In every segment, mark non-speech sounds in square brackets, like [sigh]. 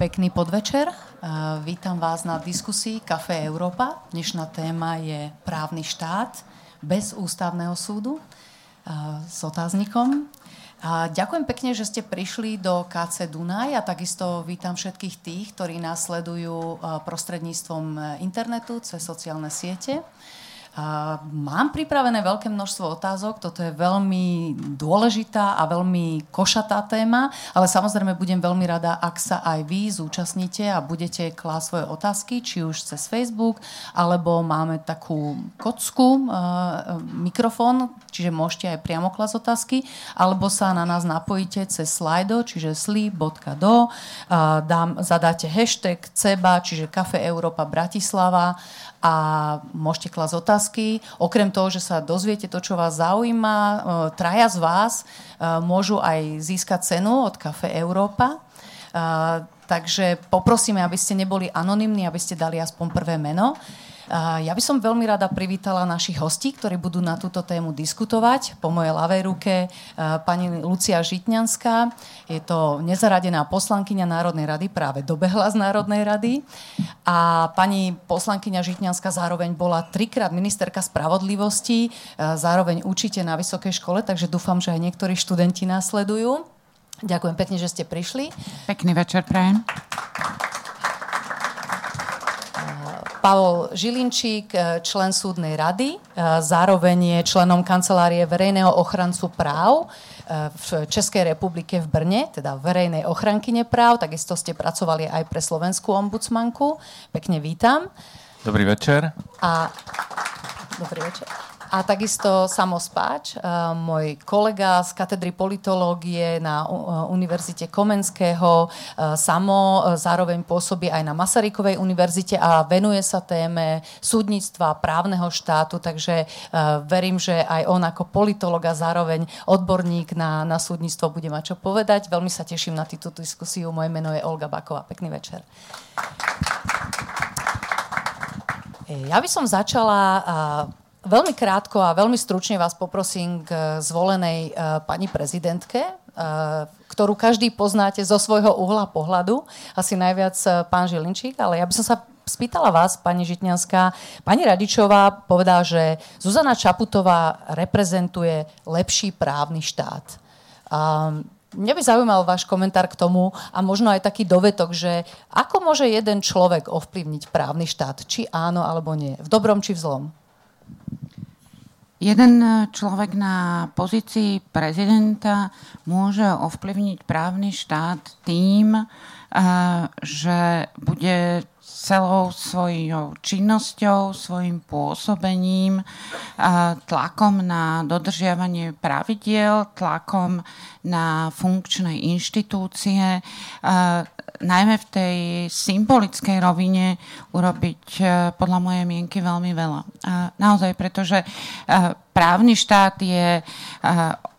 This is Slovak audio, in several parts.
Pekný podvečer. Vítam vás na diskusii Café Európa. Dnešná téma je právny štát bez ústavného súdu s otáznikom. A ďakujem pekne, že ste prišli do KC Dunaj a takisto vítam všetkých tých, ktorí nás sledujú prostredníctvom internetu cez sociálne siete. Mám pripravené veľké množstvo otázok, toto je veľmi dôležitá a veľmi košatá téma, ale samozrejme budem veľmi rada, ak sa aj vy zúčastníte a budete klásť svoje otázky, či už cez Facebook, alebo máme takú kocku, mikrofón, čiže môžete aj priamo klásť otázky, alebo sa na nás napojíte cez Slido, čiže sli.do, zadáte hashtag CEBA, čiže Kafe Európa Bratislava a môžete klasť otázky. Okrem toho, že sa dozviete to, čo vás zaujíma, e, traja z vás e, môžu aj získať cenu od Cafe Európa. E, takže poprosíme, aby ste neboli anonymní, aby ste dali aspoň prvé meno. Ja by som veľmi rada privítala našich hostí, ktorí budú na túto tému diskutovať. Po mojej ľavej ruke pani Lucia Žitňanská. Je to nezaradená poslankyňa Národnej rady, práve dobehla z Národnej rady. A pani poslankyňa Žitňanská zároveň bola trikrát ministerka spravodlivosti, zároveň učite na vysokej škole, takže dúfam, že aj niektorí študenti následujú. Ďakujem pekne, že ste prišli. Pekný večer, prajem. Pavol Žilinčík, e, člen súdnej rady, e, zároveň je členom kancelárie verejného ochrancu práv e, v Českej republike v Brne, teda verejnej ochrankyne práv. Takisto ste pracovali aj pre slovenskú ombudsmanku. Pekne vítam. Dobrý večer. A... Dobrý večer. A takisto Samo Spáč, eh, môj kolega z katedry politológie na eh, Univerzite Komenského. Eh, Samo zároveň pôsobí aj na Masarykovej univerzite a venuje sa téme súdnictva, právneho štátu, takže verím, že aj on ako politolog a zároveň odborník na, na súdnictvo bude mať čo povedať. Veľmi sa teším na túto diskusiu. Moje meno je Olga Baková. Pekný večer. Ja by som začala Veľmi krátko a veľmi stručne vás poprosím k zvolenej uh, pani prezidentke, uh, ktorú každý poznáte zo svojho uhla pohľadu. Asi najviac uh, pán Žilinčík, ale ja by som sa spýtala vás, pani Žitňanská. Pani Radičová povedala, že Zuzana Čaputová reprezentuje lepší právny štát. Um, Mňa by zaujímal váš komentár k tomu a možno aj taký dovetok, že ako môže jeden človek ovplyvniť právny štát? Či áno alebo nie? V dobrom či v zlom? Jeden človek na pozícii prezidenta môže ovplyvniť právny štát tým, eh, že bude celou svojou činnosťou, svojim pôsobením, tlakom na dodržiavanie pravidiel, tlakom na funkčné inštitúcie, najmä v tej symbolickej rovine urobiť podľa mojej mienky veľmi veľa. Naozaj, pretože právny štát je od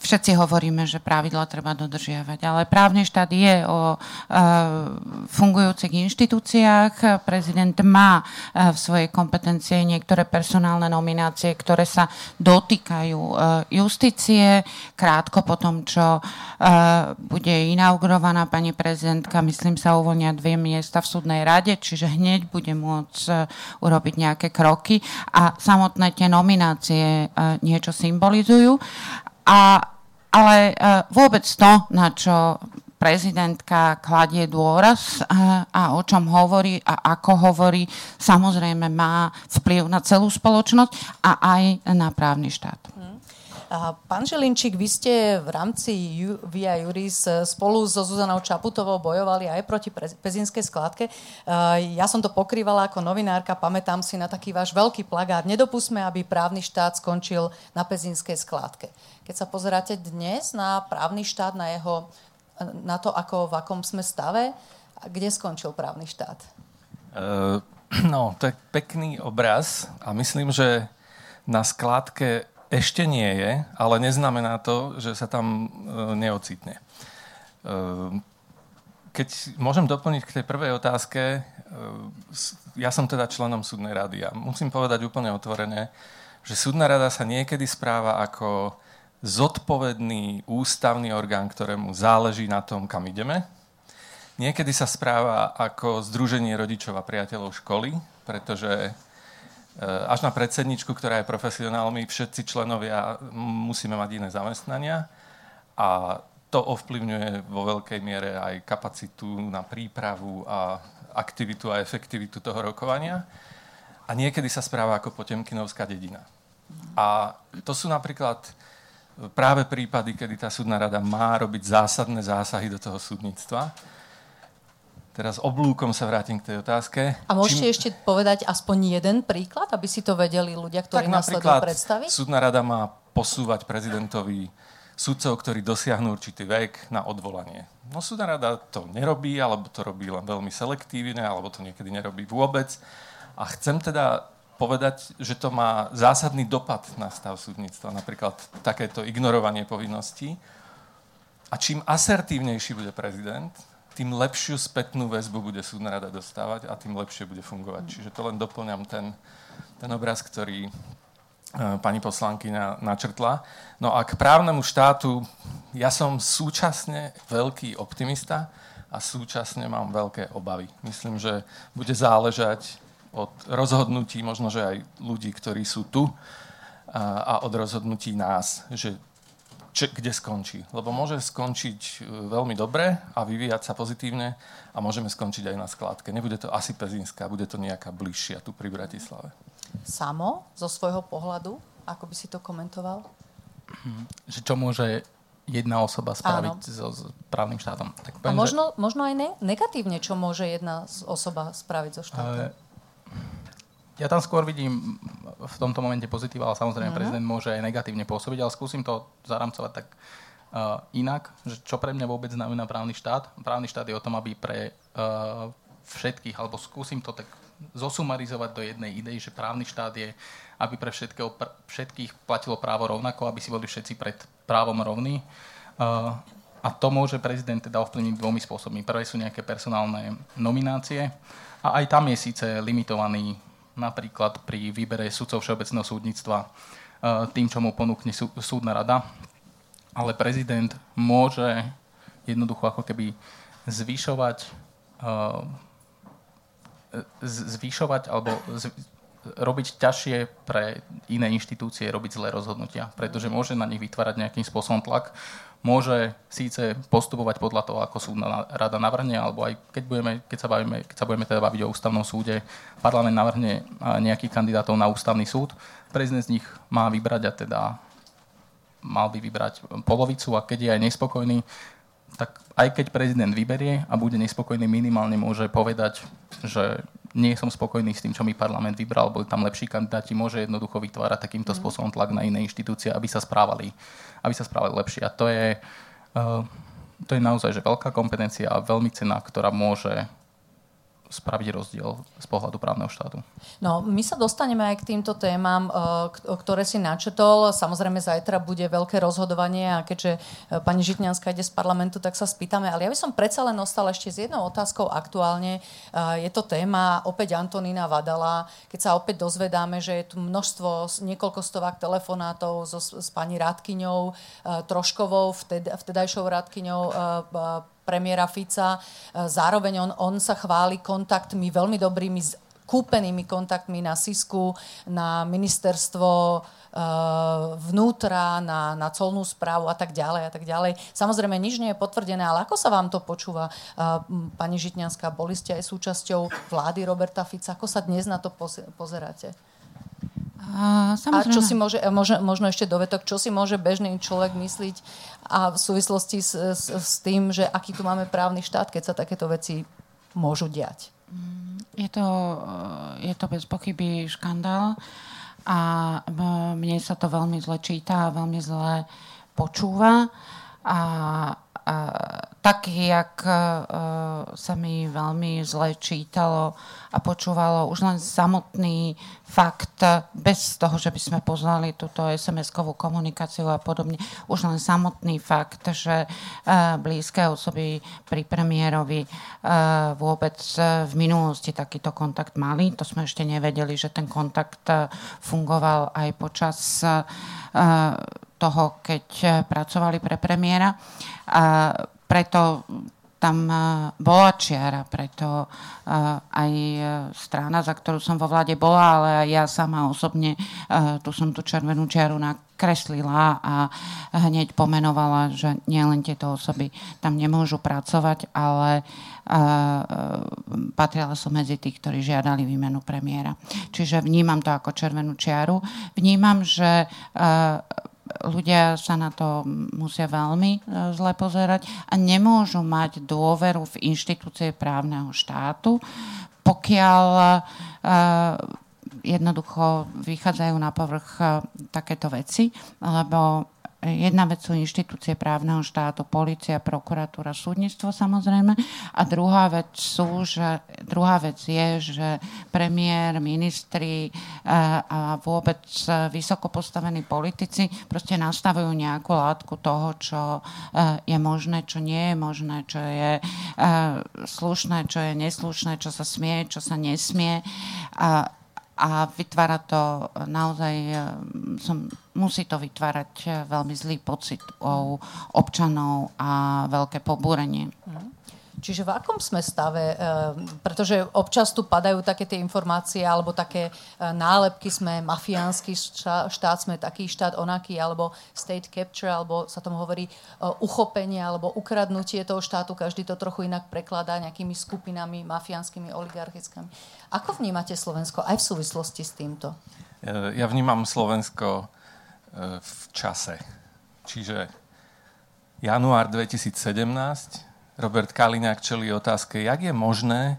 všetci hovoríme, že pravidla treba dodržiavať, ale právny štát je o e, fungujúcich inštitúciách. Prezident má e, v svojej kompetencie niektoré personálne nominácie, ktoré sa dotýkajú e, justície. Krátko po tom, čo bude inaugurovaná pani prezidentka, myslím sa uvoľnia dve miesta v súdnej rade, čiže hneď bude môcť urobiť nejaké kroky a samotné tie nominácie niečo symbolizujú. A, ale uh, vôbec to, na čo prezidentka kladie dôraz uh, a o čom hovorí a ako hovorí, samozrejme má vplyv na celú spoločnosť a aj na právny štát. Pán Želinčík, vy ste v rámci Via Juris e, spolu so Zuzanou Čaputovou bojovali aj proti pezinskej skládke. E, ja som to pokrývala ako novinárka, pamätám si na taký váš veľký plagát. Nedopustme, aby právny štát skončil na pezinskej skládke. Keď sa pozeráte dnes na právny štát, na, jeho, na to, ako, v akom sme stave, kde skončil právny štát? Uh, [clears throat] no, to je pekný obraz a myslím, že na skládke ešte nie je, ale neznamená to, že sa tam e, neocitne. E, keď môžem doplniť k tej prvej otázke, ja som teda členom súdnej rady a musím povedať úplne otvorene, že súdna rada sa niekedy správa ako zodpovedný ústavný orgán, ktorému záleží na tom, kam ideme. Niekedy sa správa ako združenie rodičov a priateľov školy, pretože až na predsedničku, ktorá je profesionálmi, všetci členovia musíme mať iné zamestnania a to ovplyvňuje vo veľkej miere aj kapacitu na prípravu a aktivitu a efektivitu toho rokovania. A niekedy sa správa ako potemkinovská dedina. A to sú napríklad práve prípady, kedy tá súdna rada má robiť zásadné zásahy do toho súdnictva. Teraz oblúkom sa vrátim k tej otázke. A môžete Čím... ešte povedať aspoň jeden príklad, aby si to vedeli ľudia, ktorí tak následujú predstaviť? súdna rada má posúvať prezidentovi sudcov, ktorí dosiahnu určitý vek na odvolanie. No súdna rada to nerobí, alebo to robí len veľmi selektívne, alebo to niekedy nerobí vôbec. A chcem teda povedať, že to má zásadný dopad na stav súdnictva, napríklad takéto ignorovanie povinností. A čím asertívnejší bude prezident, tým lepšiu spätnú väzbu bude súdna rada dostávať a tým lepšie bude fungovať. Čiže to len doplňam ten, ten obraz, ktorý E, pani poslankyňa načrtla. No a k právnemu štátu ja som súčasne veľký optimista a súčasne mám veľké obavy. Myslím, že bude záležať od rozhodnutí možno, že aj ľudí, ktorí sú tu a od rozhodnutí nás, že če, kde skončí. Lebo môže skončiť e, veľmi dobre a vyvíjať sa pozitívne a môžeme skončiť aj na skládke. Nebude to asi Pezinská, bude to nejaká bližšia tu pri Bratislave samo zo svojho pohľadu? Ako by si to komentoval? Hm, že čo môže jedna osoba spraviť so, s právnym štátom. Tak poviem, A možno, že... možno aj ne, negatívne, čo môže jedna osoba spraviť so štátom? Ja tam skôr vidím v tomto momente pozitíva, ale samozrejme uh-huh. prezident môže aj negatívne pôsobiť, ale skúsim to zaramcovať tak uh, inak, že čo pre mňa vôbec znamená právny štát. Právny štát je o tom, aby pre uh, všetkých, alebo skúsim to tak zosumarizovať do jednej idei, že právny štát je, aby pre všetkého, pr- všetkých platilo právo rovnako, aby si boli všetci pred právom rovní. Uh, a to môže prezident teda ovplyvniť dvomi spôsobmi. Prvé sú nejaké personálne nominácie a aj tam je síce limitovaný napríklad pri výbere sudcov Všeobecného súdnictva uh, tým, čo mu ponúkne sú, súdna rada. Ale prezident môže jednoducho ako keby zvyšovať uh, zvýšovať alebo z, robiť ťažšie pre iné inštitúcie robiť zlé rozhodnutia, pretože môže na nich vytvárať nejakým spôsobom tlak, môže síce postupovať podľa toho, ako súdna rada navrhne, alebo aj keď, budeme, keď, sa, bavíme, keď sa budeme teda baviť o ústavnom súde, parlament navrhne nejakých kandidátov na ústavný súd, prezident z nich má vybrať a teda mal by vybrať polovicu a keď je aj nespokojný, tak aj keď prezident vyberie a bude nespokojný, minimálne môže povedať, že nie som spokojný s tým, čo mi parlament vybral, boli tam lepší kandidáti, môže jednoducho vytvárať takýmto mhm. spôsobom tlak na iné inštitúcie, aby sa správali, aby sa správali lepšie. A to je, uh, to je naozaj že veľká kompetencia a veľmi cená, ktorá môže spraviť rozdiel z pohľadu právneho štátu. No, my sa dostaneme aj k týmto témam, eh, ktoré si načetol. Samozrejme, zajtra bude veľké rozhodovanie a keďže eh, pani Žitňanská ide z parlamentu, tak sa spýtame. Ale ja by som predsa len ostal ešte s jednou otázkou aktuálne. Eh, je to téma opäť Antonína Vadala. Keď sa opäť dozvedáme, že je tu množstvo, niekoľko stovák telefonátov so, s pani Rádkyňou Troškovou, vted, vtedajšou Rádkyňou premiéra Fica. E, zároveň on, on sa chváli kontaktmi, veľmi dobrými kúpenými kontaktmi na SISku, na ministerstvo e, vnútra, na, na colnú správu a tak ďalej a tak ďalej. Samozrejme, nič nie je potvrdené, ale ako sa vám to počúva, e, pani Žitňanská? Boli ste aj súčasťou vlády Roberta Fica. Ako sa dnes na to pozeráte? A, a čo si môže, možno, možno ešte dovetok, čo si môže bežný človek myslieť a v súvislosti s, s, s tým, že aký tu máme právny štát, keď sa takéto veci môžu diať? Je to, je to bez pochyby škandál a mne sa to veľmi zle číta a veľmi zle počúva a tak, jak e, sa mi veľmi zle čítalo a počúvalo už len samotný fakt, bez toho, že by sme poznali túto SMS-kovú komunikáciu a podobne, už len samotný fakt, že e, blízke osoby pri premiérovi e, vôbec v minulosti takýto kontakt mali. To sme ešte nevedeli, že ten kontakt fungoval aj počas toho, keď pracovali pre premiéra. A preto tam bola čiara, preto aj strana, za ktorú som vo vláde bola, ale aj ja sama osobne tu som tú červenú čiaru nakreslila a hneď pomenovala, že nielen tieto osoby tam nemôžu pracovať, ale patrila som medzi tých, ktorí žiadali výmenu premiéra. Čiže vnímam to ako červenú čiaru. Vnímam, že ľudia sa na to musia veľmi e, zle pozerať a nemôžu mať dôveru v inštitúcie právneho štátu, pokiaľ e, jednoducho vychádzajú na povrch e, takéto veci, lebo Jedna vec sú inštitúcie právneho štátu, policia, prokuratúra, súdnictvo samozrejme. A druhá vec, sú, že, druhá vec je, že premiér, ministri eh, a vôbec vysoko postavení politici proste nastavujú nejakú látku toho, čo eh, je možné, čo nie je možné, čo je eh, slušné, čo je neslušné, čo sa smie, čo sa nesmie. A a vytvára to naozaj, eh, som, musí to vytvárať eh, veľmi zlý pocit u občanov a veľké pobúrenie. Mm. Čiže v akom sme stave? Eh, pretože občas tu padajú také tie informácie alebo také eh, nálepky, sme mafiánsky štát, sme taký štát onaký, alebo state capture, alebo sa tomu hovorí eh, uchopenie alebo ukradnutie toho štátu. Každý to trochu inak prekladá nejakými skupinami mafiánskymi, oligarchickými. Ako vnímate Slovensko aj v súvislosti s týmto? Ja vnímam Slovensko v čase. Čiže január 2017 Robert Kaliňák čelí otázke, jak je možné,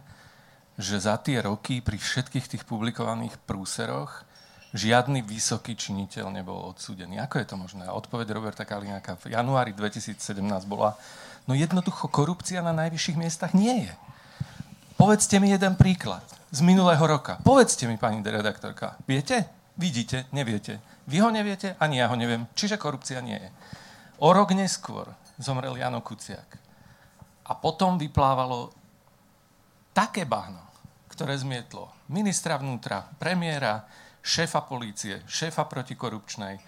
že za tie roky pri všetkých tých publikovaných prúseroch žiadny vysoký činiteľ nebol odsúdený. Ako je to možné? Odpoveď Roberta Kaliňáka v januári 2017 bola, no jednoducho korupcia na najvyšších miestach nie je. Povedzte mi jeden príklad z minulého roka. Povedzte mi, pani redaktorka. Viete? Vidíte? Neviete. Vy ho neviete? Ani ja ho neviem. Čiže korupcia nie je. O rok neskôr zomrel Jano Kuciak. A potom vyplávalo také bahno, ktoré zmietlo ministra vnútra, premiéra, šéfa polície, šéfa protikorupčnej,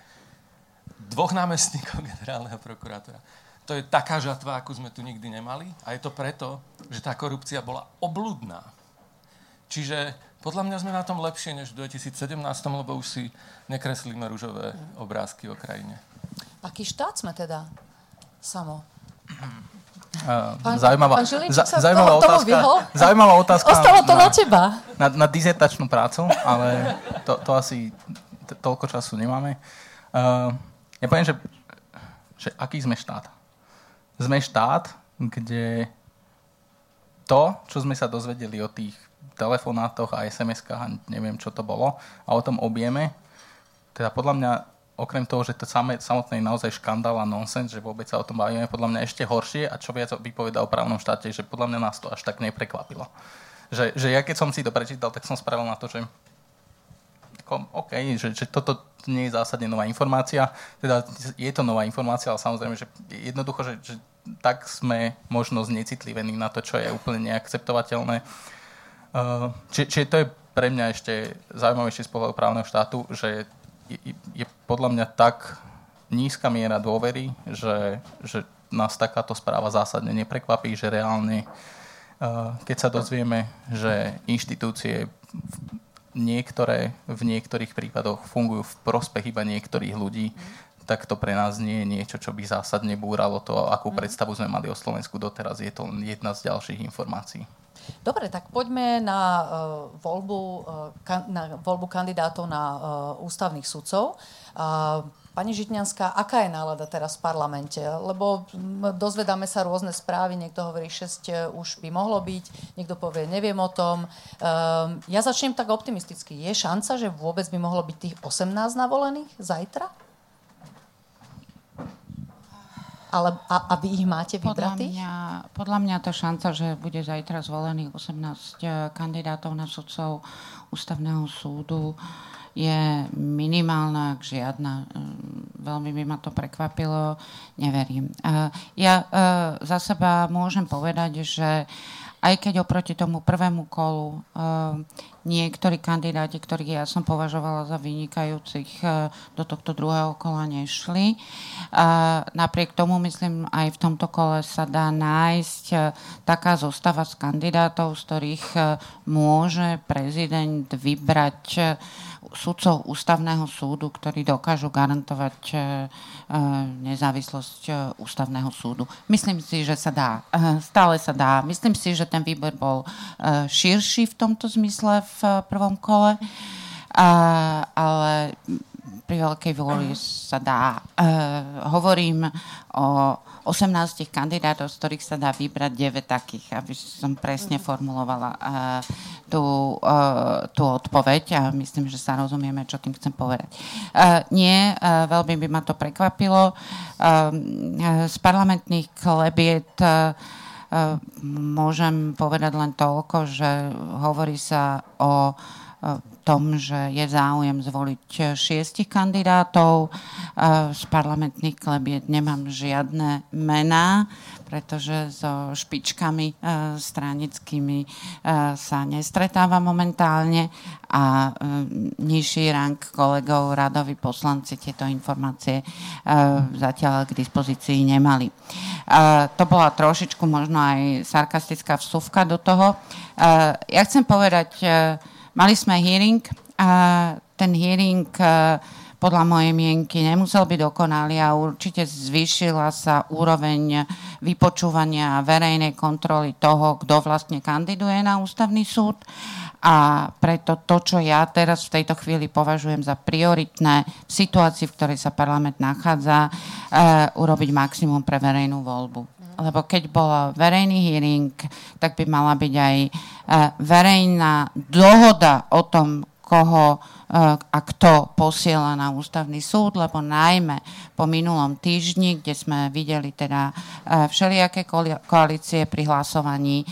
dvoch námestníkov [laughs] generálneho prokurátora. To je taká žatva, akú sme tu nikdy nemali a je to preto, že tá korupcia bola obludná. Čiže podľa mňa sme na tom lepšie než v 2017, lebo už si nekreslíme rúžové obrázky o krajine. Aký štát sme teda, Samo? [clears throat] Pán, zaujímavá, pán za, zaujímavá, toho, otázka, toho zaujímavá otázka. Ostalo to na, na teba. Na, na dizertačnú prácu, ale to, to asi toľko času nemáme. Uh, ja poviem, že, že aký sme štát. Sme štát, kde to, čo sme sa dozvedeli o tých telefonátoch a SMS-kách a neviem, čo to bolo, a o tom objeme, teda podľa mňa okrem toho, že to samé, samotné je naozaj škandál a nonsens, že vôbec sa o tom bavíme, podľa mňa ešte horšie a čo viac vypoveda o právnom štáte, že podľa mňa nás to až tak neprekvapilo. Že, že ja keď som si to prečítal, tak som spravil na to, že OK, že, že toto nie je zásadne nová informácia. Teda je to nová informácia, ale samozrejme, že jednoducho, že, že tak sme možno znecitlivení na to, čo je úplne neakceptovateľné. Či, čiže to je pre mňa ešte zaujímavejšie z pohľadu právneho štátu, že je, podľa mňa tak nízka miera dôvery, že, že nás takáto správa zásadne neprekvapí, že reálne, keď sa dozvieme, že inštitúcie niektoré v niektorých prípadoch fungujú v prospech iba niektorých ľudí, tak to pre nás nie je niečo, čo by zásadne búralo to, akú mhm. predstavu sme mali o Slovensku doteraz. Je to jedna z ďalších informácií. Dobre, tak poďme na, uh, voľbu, uh, kan, na voľbu kandidátov na uh, ústavných sudcov. Uh, Pani Žitňanská, aká je nálada teraz v parlamente? Lebo dozvedáme sa rôzne správy, niekto hovorí 6 už by mohlo byť, niekto povie neviem o tom. Ja začnem tak optimisticky. Je šanca, že vôbec by mohlo byť tých 18 navolených zajtra? Ale, a, a vy ich máte vybratých? Podľa mňa, podľa mňa to šanca, že bude zajtra zvolených 18 eh, kandidátov na sudcov ústavného súdu je minimálna, ak žiadna. Eh, veľmi by ma to prekvapilo, neverím. Eh, ja za seba môžem povedať, že aj keď oproti tomu prvému kolu niektorí kandidáti, ktorých ja som považovala za vynikajúcich, do tohto druhého kola nešli. Napriek tomu, myslím, aj v tomto kole sa dá nájsť taká zostava z kandidátov, z ktorých môže prezident vybrať sudcov ústavného súdu, ktorí dokážu garantovať e, e, nezávislosť e, ústavného súdu. Myslím si, že sa dá. Stále sa dá. Myslím si, že ten výbor bol širší v tomto zmysle v prvom kole, ale pri veľkej vôli sa dá. Hovorím o 18 kandidátov, z ktorých sa dá vybrať 9 takých, aby som presne formulovala uh, tú, uh, tú odpoveď a myslím, že sa rozumieme, čo tým chcem povedať. Uh, nie, veľmi by ma to prekvapilo. Z parlamentných klebiet môžem povedať len toľko, že hovorí sa o tom, že je záujem zvoliť šiestich kandidátov. Z parlamentných klebiet nemám žiadne mená, pretože so špičkami e, stranickými e, sa nestretáva momentálne a e, nižší rang kolegov, radoví poslanci tieto informácie zatiaľ k dispozícii nemali. To bola trošičku možno aj sarkastická vsuvka do toho. Ja chcem povedať, Mali sme hearing a ten hearing e, podľa mojej mienky nemusel byť dokonalý a určite zvýšila sa úroveň vypočúvania verejnej kontroly toho, kto vlastne kandiduje na ústavný súd. A preto to, čo ja teraz v tejto chvíli považujem za prioritné v situácii, v ktorej sa parlament nachádza, e, urobiť maximum pre verejnú voľbu lebo keď bol verejný hearing, tak by mala byť aj e, verejná dohoda o tom, koho a kto posiela na ústavný súd, lebo najmä po minulom týždni, kde sme videli teda e, všelijaké koalície pri hlasovaní, e,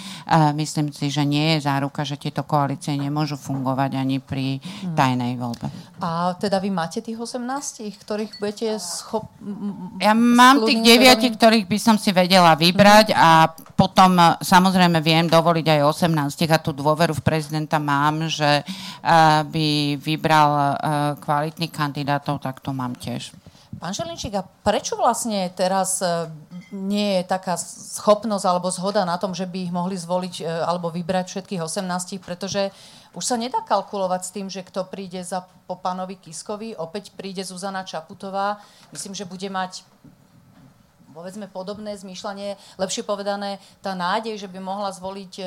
myslím si, že nie je záruka, že tieto koalície nemôžu fungovať ani pri hmm. tajnej voľbe. A teda vy máte tých 18, ktorých budete schop... Ja mám tých 9, ktorých by som si vedela vybrať hmm. a potom e, samozrejme viem dovoliť aj 18 a tú dôveru v prezidenta mám, že by vybral uh, kvalitných kandidátov, tak to mám tiež. Pán Želinčík, a prečo vlastne teraz nie je taká schopnosť alebo zhoda na tom, že by ich mohli zvoliť uh, alebo vybrať všetkých 18, pretože už sa nedá kalkulovať s tým, že kto príde za po pánovi Kiskovi, opäť príde Zuzana Čaputová. Myslím, že bude mať povedzme podobné zmýšľanie, lepšie povedané, tá nádej, že by mohla zvoliť e,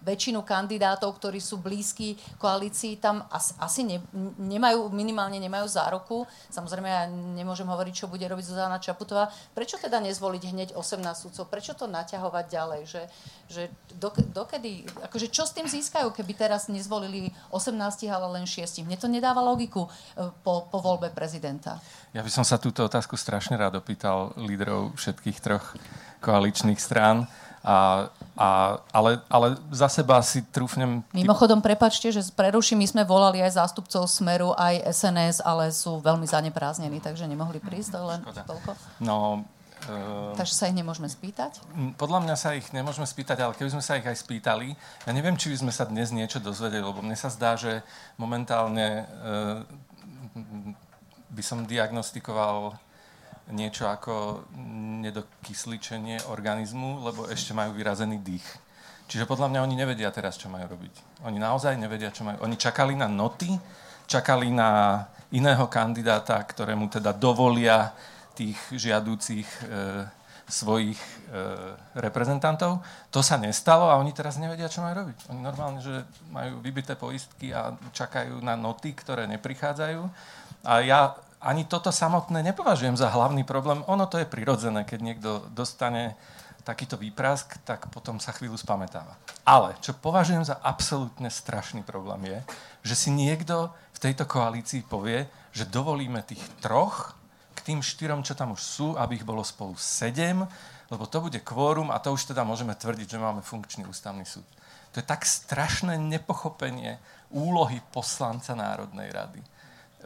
väčšinu kandidátov, ktorí sú blízki koalícii, tam asi, asi ne, nemajú, minimálne nemajú zároku. Samozrejme, ja nemôžem hovoriť, čo bude robiť Zuzana Čaputová. Prečo teda nezvoliť hneď 18 sudcov? Prečo to naťahovať ďalej? Že, že dok, dokedy, akože čo s tým získajú, keby teraz nezvolili 18, ale len 6? Mne to nedáva logiku e, po, po voľbe prezidenta. Ja by som sa túto otázku strašne rád opýtal líderov všetkých troch koaličných strán. A, a, ale, ale za seba si trúfnem... Mimochodom, prepačte, že preruším, my sme volali aj zástupcov Smeru, aj SNS, ale sú veľmi zanepráznení, takže nemohli prísť, to len Škoda. toľko. No, Uh, Takže sa ich nemôžeme spýtať? Podľa mňa sa ich nemôžeme spýtať, ale keby sme sa ich aj spýtali, ja neviem, či by sme sa dnes niečo dozvedeli, lebo mne sa zdá, že momentálne uh, by som diagnostikoval niečo ako nedokysličenie organizmu, lebo ešte majú vyrazený dých. Čiže podľa mňa oni nevedia teraz, čo majú robiť. Oni naozaj nevedia, čo majú. Oni čakali na noty, čakali na iného kandidáta, ktorému teda dovolia tých žiadúcich e, svojich e, reprezentantov. To sa nestalo a oni teraz nevedia, čo majú robiť. Oni normálne, že majú vybité poistky a čakajú na noty, ktoré neprichádzajú. A ja ani toto samotné nepovažujem za hlavný problém. Ono to je prirodzené, keď niekto dostane takýto výprask, tak potom sa chvíľu spamätáva. Ale čo považujem za absolútne strašný problém je, že si niekto v tejto koalícii povie, že dovolíme tých troch k tým štyrom, čo tam už sú, aby ich bolo spolu sedem, lebo to bude kvórum a to už teda môžeme tvrdiť, že máme funkčný ústavný súd. To je tak strašné nepochopenie úlohy poslanca Národnej rady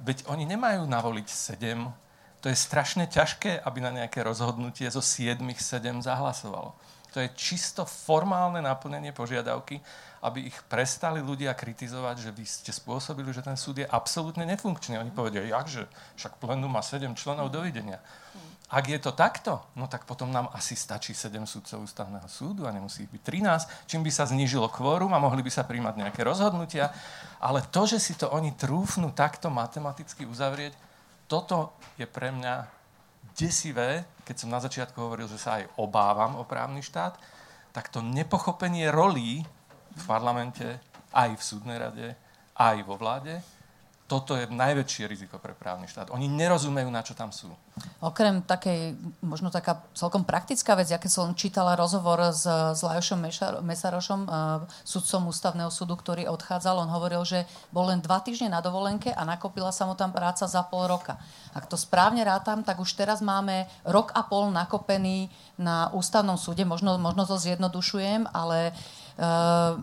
Veď oni nemajú navoliť sedem. To je strašne ťažké, aby na nejaké rozhodnutie zo siedmých sedem zahlasovalo. To je čisto formálne naplnenie požiadavky, aby ich prestali ľudia kritizovať, že vy ste spôsobili, že ten súd je absolútne nefunkčný. Oni povedia, jakže, však plenum má 7 členov, dovidenia. Ak je to takto, no tak potom nám asi stačí 7 súdcov ústavného súdu a nemusí byť 13, čím by sa znížilo kvórum a mohli by sa príjmať nejaké rozhodnutia. Ale to, že si to oni trúfnú takto matematicky uzavrieť, toto je pre mňa desivé, keď som na začiatku hovoril, že sa aj obávam o právny štát, tak to nepochopenie rolí v parlamente, aj v súdnej rade, aj vo vláde, toto je najväčšie riziko pre právny štát. Oni nerozumejú, na čo tam sú. Okrem takej, možno taká celkom praktická vec, ja keď som čítala rozhovor s, s Lajošom Mesarošom, uh, sudcom ústavného súdu, ktorý odchádzal, on hovoril, že bol len dva týždne na dovolenke a nakopila sa mu tam práca za pol roka. Ak to správne rátam, tak už teraz máme rok a pol nakopený na ústavnom súde, možno, možno to zjednodušujem, ale uh,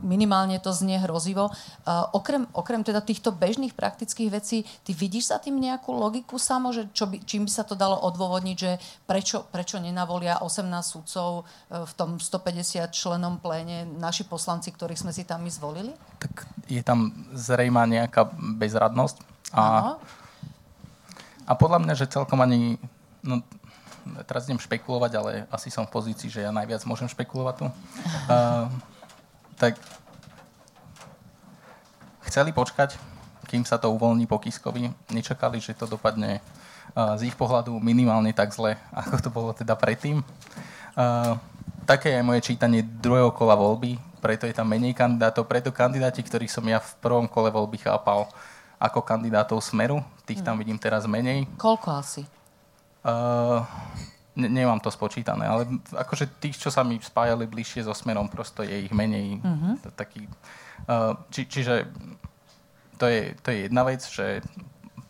minimálne to znie hrozivo. Eh, okrem, okrem teda týchto bežných praktických vecí, ty vidíš za tým nejakú logiku samo, že čo by, čím by sa to dalo odôvodniť, že prečo, prečo nenavolia 18 sudcov eh, v tom 150 členom pléne naši poslanci, ktorých sme si tam my zvolili? Tak je tam zrejma nejaká bezradnosť. A, a podľa mňa, že celkom ani... No, teraz idem špekulovať, ale asi som v pozícii, že ja najviac môžem špekulovať tu. Uh, [laughs] tak chceli počkať, kým sa to uvoľní po Kiskovi. Nečakali, že to dopadne z ich pohľadu minimálne tak zle, [laughs] ako to bolo teda predtým. Také je moje čítanie druhého kola voľby, preto je tam menej kandidátov, preto kandidáti, ktorých som ja v prvom kole voľby chápal ako kandidátov Smeru, tých tam hm. vidím teraz menej. Koľko asi? Uh, Ne, nemám to spočítané, ale akože tých, čo sa mi spájali bližšie so smerom, prosto je ich menej. Uh-huh. Taký, uh, či, čiže to je, to je jedna vec, že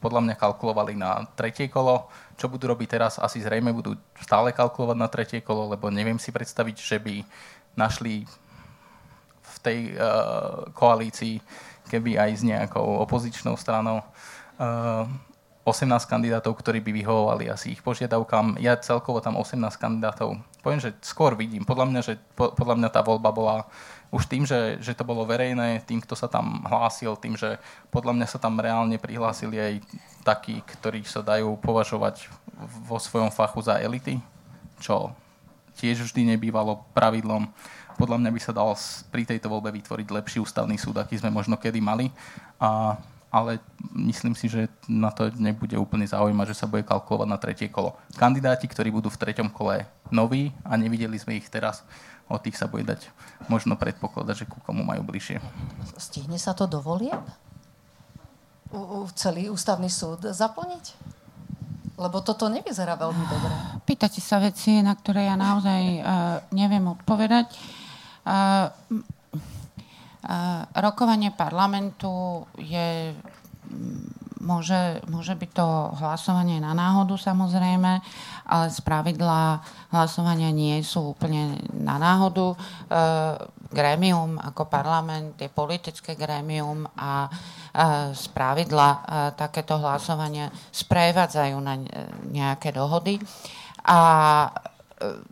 podľa mňa kalkulovali na tretie kolo. Čo budú robiť teraz? Asi zrejme budú stále kalkulovať na tretie kolo, lebo neviem si predstaviť, že by našli v tej uh, koalícii, keby aj s nejakou opozičnou stranou, uh, 18 kandidátov, ktorí by vyhovovali asi ich požiadavkám. Ja celkovo tam 18 kandidátov. Poviem, že skôr vidím. Podľa mňa, že, po, podľa mňa tá voľba bola už tým, že, že to bolo verejné, tým, kto sa tam hlásil, tým, že podľa mňa sa tam reálne prihlásili aj takí, ktorí sa dajú považovať vo svojom fachu za elity, čo tiež vždy nebývalo pravidlom. Podľa mňa by sa dal pri tejto voľbe vytvoriť lepší ústavný súd, aký sme možno kedy mali. A ale myslím si, že na to nebude úplne zaujímať, že sa bude kalkulovať na tretie kolo. Kandidáti, ktorí budú v treťom kole noví a nevideli sme ich teraz, o tých sa bude dať možno predpokladať, že ku komu majú bližšie. Stihne sa to do volieb? U, u, celý ústavný súd zaplniť? Lebo toto nevyzerá veľmi dobre. Pýtate sa veci, na ktoré ja naozaj uh, neviem odpovedať. Uh, Rokovanie parlamentu je, môže, môže byť to hlasovanie na náhodu samozrejme, ale z pravidla hlasovania nie sú úplne na náhodu. E, grémium ako parlament je politické grémium a e, z pravidla e, takéto hlasovania sprevádzajú na nejaké dohody. A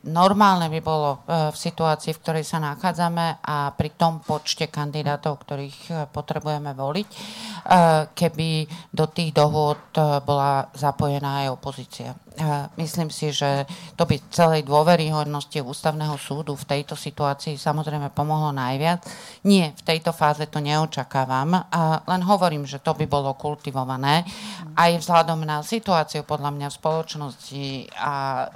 normálne by bolo e, v situácii, v ktorej sa nachádzame a pri tom počte kandidátov, ktorých e, potrebujeme voliť, e, keby do tých dohôd bola zapojená aj opozícia. Myslím si, že to by celej dôveryhodnosti ústavného súdu v tejto situácii samozrejme pomohlo najviac. Nie, v tejto fáze to neočakávam, len hovorím, že to by bolo kultivované aj vzhľadom na situáciu podľa mňa v spoločnosti a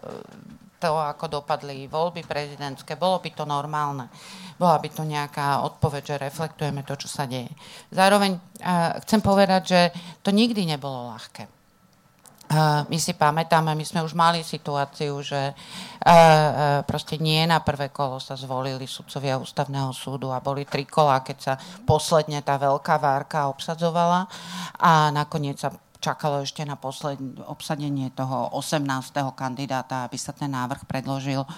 to, ako dopadli voľby prezidentské, bolo by to normálne. Bola by to nejaká odpoveď, že reflektujeme to, čo sa deje. Zároveň uh, chcem povedať, že to nikdy nebolo ľahké. Uh, my si pamätáme, my sme už mali situáciu, že uh, proste nie na prvé kolo sa zvolili sudcovia ústavného súdu a boli tri kola, keď sa posledne tá veľká várka obsadzovala a nakoniec sa čakalo ešte na posled, obsadenie toho 18. kandidáta, aby sa ten návrh predložil e,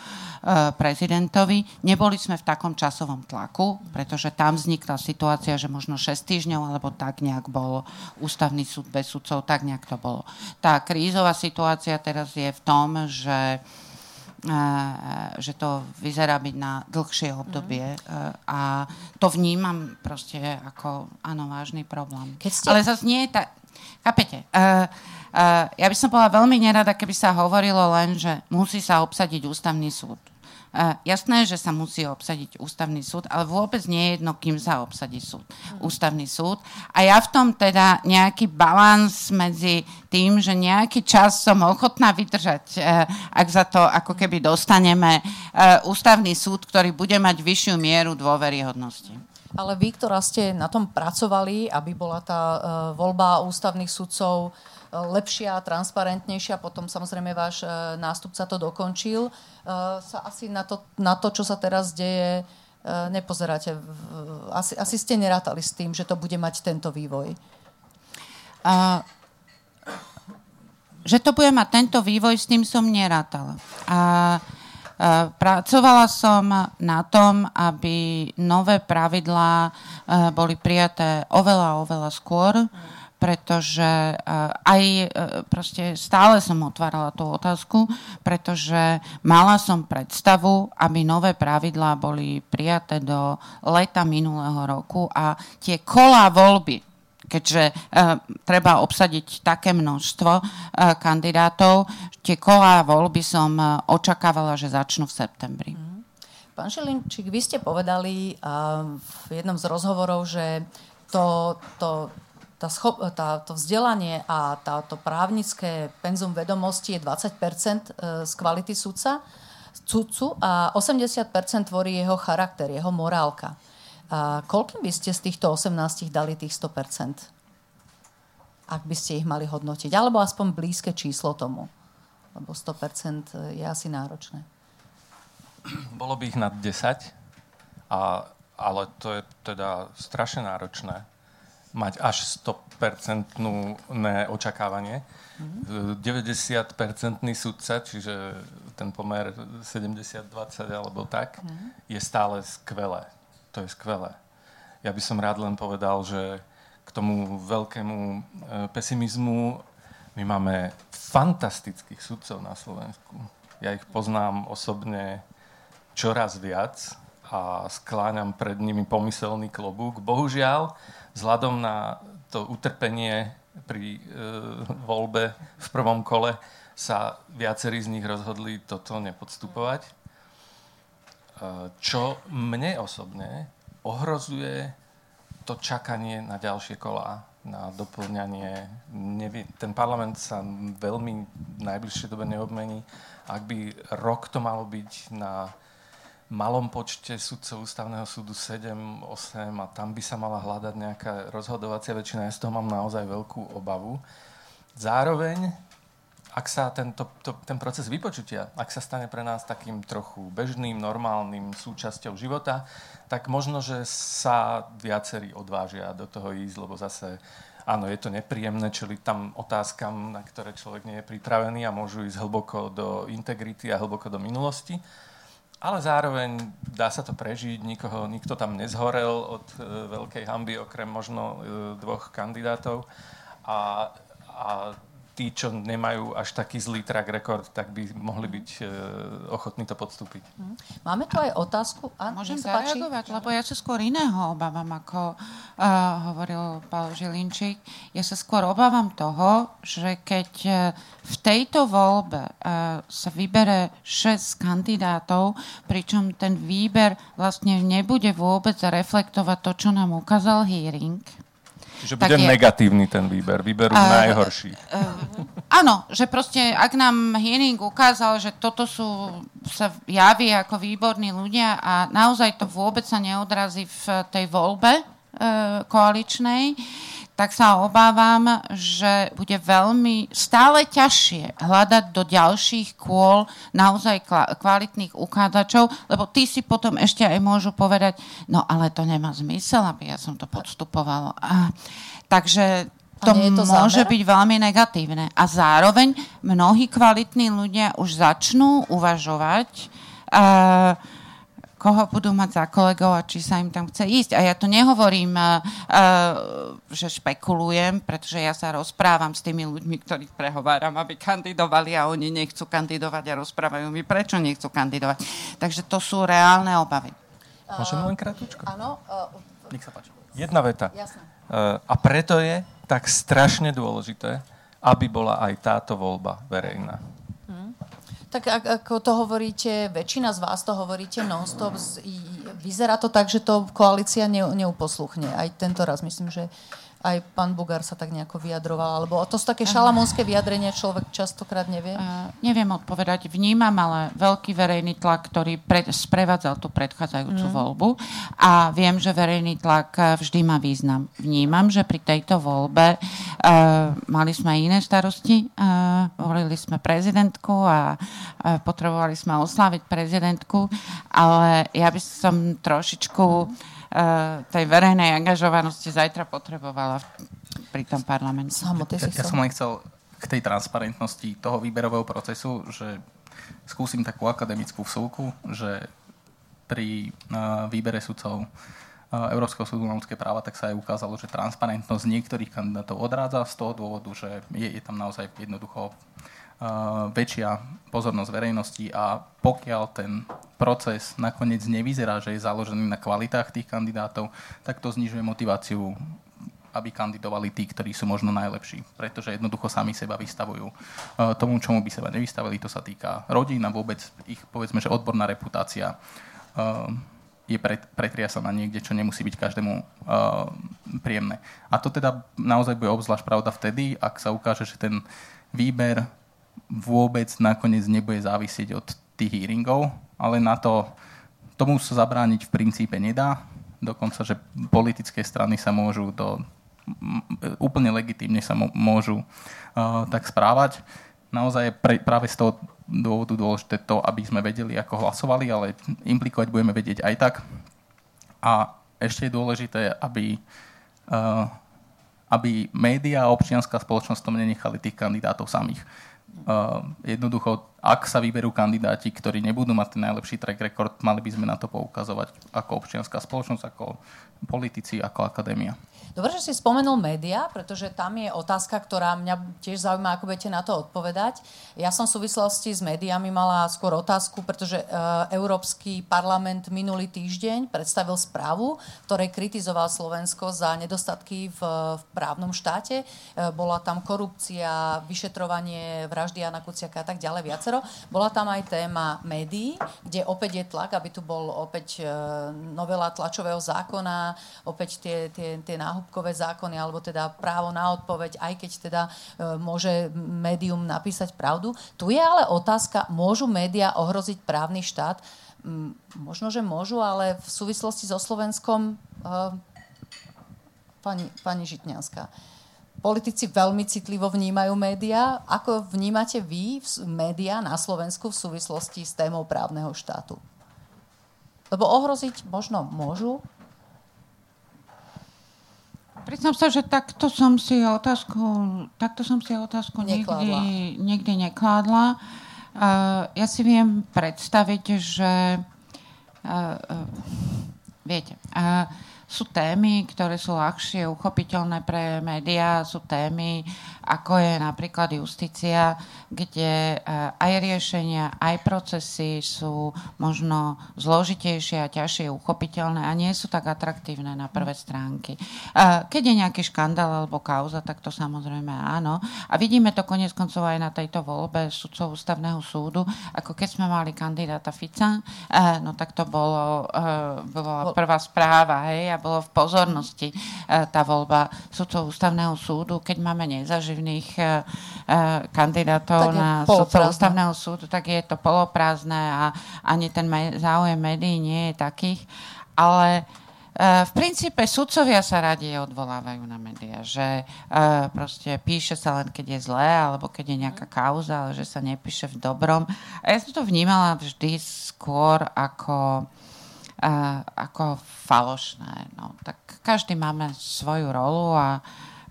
prezidentovi. Neboli sme v takom časovom tlaku, pretože tam vznikla situácia, že možno 6 týždňov, alebo tak nejak bol ústavný súd bez sudcov, tak nejak to bolo. Tá krízová situácia teraz je v tom, že že to vyzerá byť na dlhšie obdobie mm. a to vnímam proste ako, áno, vážny problém. Keď ste... Ale zase nie je tak... Chápete? Uh, uh, ja by som bola veľmi nerada, keby sa hovorilo len, že musí sa obsadiť ústavný súd. Uh, jasné, že sa musí obsadiť ústavný súd, ale vôbec nie je jedno, kým sa obsadí súd. Mm. Ústavný súd. A ja v tom teda nejaký balans medzi tým, že nejaký čas som ochotná vydržať, uh, ak za to ako keby dostaneme uh, ústavný súd, ktorý bude mať vyššiu mieru dôveryhodnosti. Ale vy, ktorá ste na tom pracovali, aby bola tá uh, voľba ústavných sudcov lepšia, transparentnejšia, potom samozrejme váš e, nástupca to dokončil, e, sa asi na to, na to čo sa teraz deje, e, nepozeráte. Asi, asi ste nerátali s tým, že to bude mať tento vývoj. A, že to bude mať tento vývoj, s tým som nerátala. A pracovala som na tom, aby nové pravidlá boli prijaté oveľa, oveľa skôr. Pretože uh, aj proste stále som otvárala tú otázku, pretože mala som predstavu, aby nové pravidlá boli prijaté do leta minulého roku a tie kolá voľby, keďže uh, treba obsadiť také množstvo uh, kandidátov, tie kolá voľby som uh, očakávala, že začnú v septembri. Mm. Pán Šilinčík, vy ste povedali v jednom z rozhovorov, že to, to tá schop, tá, to vzdelanie a táto právnické penzum vedomosti je 20 e, z kvality sudca, sudcu a 80% tvorí jeho charakter, jeho morálka. A koľkým by ste z týchto 18 dali tých 100% ak by ste ich mali hodnotiť? Alebo aspoň blízke číslo tomu? Lebo 100 je asi náročné. Bolo by ich nad 10, a, ale to je teda strašne náročné mať až 100% očakávanie. Mm-hmm. 90-percentný sudca, čiže ten pomer 70-20 alebo tak, mm-hmm. je stále skvelé. To je skvelé. Ja by som rád len povedal, že k tomu veľkému e, pesimizmu my máme fantastických sudcov na Slovensku. Ja ich poznám osobne čoraz viac a skláňam pred nimi pomyselný klobúk. Bohužiaľ, vzhľadom na to utrpenie pri e, voľbe v prvom kole sa viacerí z nich rozhodli toto nepodstupovať. Čo mne osobne ohrozuje to čakanie na ďalšie kolá, na doplňanie. Ten parlament sa veľmi v najbližšej dobe neobmení. Ak by rok to malo byť na malom počte sudcov ústavného súdu 7, 8 a tam by sa mala hľadať nejaká rozhodovacia väčšina. Ja z toho mám naozaj veľkú obavu. Zároveň, ak sa tento, to, ten proces vypočutia, ak sa stane pre nás takým trochu bežným, normálnym súčasťou života, tak možno, že sa viacerí odvážia do toho ísť, lebo zase áno, je to nepríjemné, čili tam otázkam, na ktoré človek nie je pripravený a môžu ísť hlboko do integrity a hlboko do minulosti ale zároveň dá sa to prežiť, nikoho, nikto tam nezhorel od e, veľkej hamby, okrem možno e, dvoch kandidátov. A, a tí, čo nemajú až taký zlý track record, tak by mohli byť e, ochotní to podstúpiť. Mhm. Máme tu aj otázku. A, Môžem zareagovať, lebo ja sa skôr iného obávam, ako uh, hovoril Pavel Žilinčík. Ja sa skôr obávam toho, že keď uh, v tejto voľbe uh, sa vybere 6 kandidátov, pričom ten výber vlastne nebude vôbec reflektovať to, čo nám ukázal hearing, Čiže bude je, negatívny ten výber, výberú uh, najhorší. Uh, áno, že proste, ak nám Hiening ukázal, že toto sú, sa javí ako výborní ľudia a naozaj to vôbec sa neodrazí v tej voľbe uh, koaličnej, tak sa obávam, že bude veľmi stále ťažšie hľadať do ďalších kôl naozaj kvalitných ukádačov, lebo tí si potom ešte aj môžu povedať, no ale to nemá zmysel, aby ja som to podstupovala. A, takže to, to môže zámer? byť veľmi negatívne. A zároveň mnohí kvalitní ľudia už začnú uvažovať uh, koho budú mať za kolegov a či sa im tam chce ísť. A ja to nehovorím, uh, uh, že špekulujem, pretože ja sa rozprávam s tými ľuďmi, ktorých prehováram, aby kandidovali a oni nechcú kandidovať a rozprávajú mi, prečo nechcú kandidovať. Takže to sú reálne obavy. Môžem len krátko? Áno. Uh, Nech sa páči. Jedna veta. Jasné. Uh, a preto je tak strašne dôležité, aby bola aj táto voľba verejná. Tak ako to hovoríte, väčšina z vás to hovoríte non-stop, vyzerá to tak, že to koalícia neuposluchne. Aj tento raz myslím, že aj pán Bugar sa tak nejako vyjadroval, alebo to sú také šalamónske vyjadrenia, človek častokrát nevie? Uh, neviem odpovedať. Vnímam ale veľký verejný tlak, ktorý pred, sprevádzal tú predchádzajúcu mm. voľbu a viem, že verejný tlak eh, vždy má význam. Vnímam, že pri tejto voľbe uh, mali sme iné starosti, uh, volili sme prezidentku a uh, potrebovali sme oslaviť prezidentku, ale ja by som trošičku Eh, tej verejnej angažovanosti zajtra potrebovala pri tom parlamente. Ja, ja som len chcel k tej transparentnosti toho výberového procesu, že skúsim takú akademickú vsúku, že pri uh, výbere sudcov uh, Európskeho súdu na ľudské práva, tak sa aj ukázalo, že transparentnosť niektorých kandidátov odrádza z toho dôvodu, že je, je tam naozaj jednoducho väčšia pozornosť verejnosti a pokiaľ ten proces nakoniec nevyzerá, že je založený na kvalitách tých kandidátov, tak to znižuje motiváciu aby kandidovali tí, ktorí sú možno najlepší, pretože jednoducho sami seba vystavujú tomu, čomu by seba nevystavili. To sa týka rodín a vôbec ich, povedzme, že odborná reputácia je pretriasaná niekde, čo nemusí byť každému príjemné. A to teda naozaj bude obzvlášť pravda vtedy, ak sa ukáže, že ten výber vôbec nakoniec nebude závisieť od tých hearingov, ale na to, tomu sa zabrániť v princípe nedá. Dokonca, že politické strany sa môžu do, úplne legitímne sa môžu uh, tak správať. Naozaj je pre, práve z toho dôvodu dôležité to, aby sme vedeli, ako hlasovali, ale implikovať budeme vedieť aj tak. A ešte je dôležité, aby, uh, aby médiá a občianská spoločnosť tom nenechali tých kandidátov samých Uh, jednoducho, ak sa vyberú kandidáti, ktorí nebudú mať ten najlepší track record, mali by sme na to poukazovať ako občianská spoločnosť, ako politici, ako akadémia. Dobre, že si spomenul média, pretože tam je otázka, ktorá mňa tiež zaujíma, ako budete na to odpovedať. Ja som v súvislosti s médiami mala skôr otázku, pretože e, Európsky parlament minulý týždeň predstavil správu, ktorej kritizoval Slovensko za nedostatky v, v právnom štáte. E, bola tam korupcia, vyšetrovanie vraždy Jana Kuciaka a tak ďalej viacero. Bola tam aj téma médií, kde opäť je tlak, aby tu bol opäť e, novela tlačového zákona, opäť tie, tie, tie náhubkové zákony, alebo teda právo na odpoveď, aj keď teda e, môže médium napísať pravdu. Tu je ale otázka, môžu médiá ohroziť právny štát? Možno, že môžu, ale v súvislosti so Slovenskom e, pani, pani Žitňanská. Politici veľmi citlivo vnímajú médiá. Ako vnímate vy médiá na Slovensku v súvislosti s témou právneho štátu? Lebo ohroziť možno môžu, Priznám sa, že takto som si otázku, takto som si otázku nikdy, nikdy nekládla. Uh, ja si viem predstaviť, že uh, uh, viete, uh, sú témy, ktoré sú ľahšie uchopiteľné pre médiá, sú témy, ako je napríklad justícia, kde eh, aj riešenia, aj procesy sú možno zložitejšie a ťažšie uchopiteľné a nie sú tak atraktívne na prvé stránky. Eh, keď je nejaký škandál alebo kauza, tak to samozrejme áno. A vidíme to konec koncov aj na tejto voľbe sudcov ústavného súdu, ako keď sme mali kandidáta Fica, eh, no tak to bolo, bola prvá správa, hej, a bolo v pozornosti tá voľba sudcov ústavného súdu. Keď máme nezaživných e, e, kandidátov na sudcov ústavného súdu, tak je to poloprázdne a ani ten záujem médií nie je takých. Ale v princípe sudcovia sa radi odvolávajú na médiá, že proste píše sa len, keď je zlé, alebo keď je nejaká kauza, ale že sa nepíše v dobrom. A ja som to vnímala vždy skôr ako ako falošné. No, tak každý máme svoju rolu a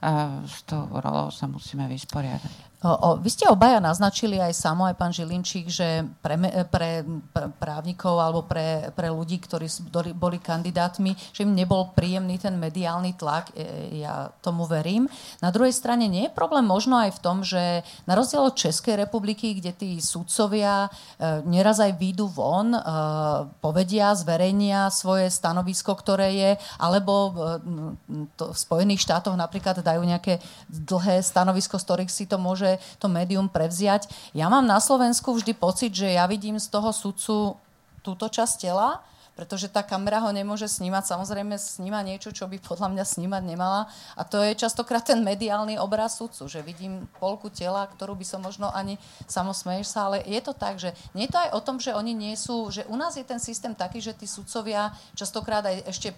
uh, s tou rolou sa musíme vysporiadať. Vy ste obaja naznačili aj samo, aj pán Žilinčík, že pre, pre, pre právnikov alebo pre, pre ľudí, ktorí boli kandidátmi, že im nebol príjemný ten mediálny tlak. E, ja tomu verím. Na druhej strane nie je problém možno aj v tom, že na rozdiel od Českej republiky, kde tí sudcovia e, neraz aj výjdu von, e, povedia, zverejnia svoje stanovisko, ktoré je, alebo to v Spojených štátoch napríklad dajú nejaké dlhé stanovisko, z ktorých si to môže to médium prevziať. Ja mám na Slovensku vždy pocit, že ja vidím z toho sudcu túto časť tela, pretože tá kamera ho nemôže snímať. Samozrejme sníma niečo, čo by podľa mňa snímať nemala. A to je častokrát ten mediálny obraz sudcu, že vidím polku tela, ktorú by som možno ani samosmeješ sa, ale je to tak, že nie je to aj o tom, že oni nie sú, že u nás je ten systém taký, že tí sudcovia častokrát aj ešte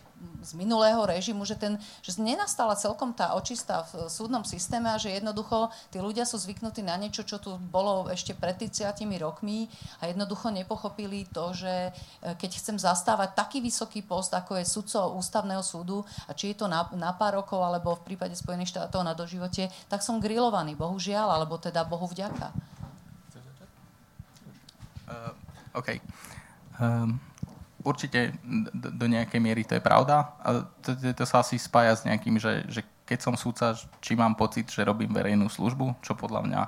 z minulého režimu, že, ten, že nenastala celkom tá očista v súdnom systéme a že jednoducho tí ľudia sú zvyknutí na niečo, čo tu bolo ešte pred 30 rokmi a jednoducho nepochopili to, že e, keď chcem zastávať taký vysoký post, ako je sudco ústavného súdu, a či je to na, na pár rokov, alebo v prípade Spojených štátov na doživote, tak som grillovaný, bohužiaľ, alebo teda Bohu vďaka. Uh, OK. Um, určite do, nejakej miery to je pravda. A to, to, sa asi spája s nejakým, že, že keď som súdca, či mám pocit, že robím verejnú službu, čo podľa mňa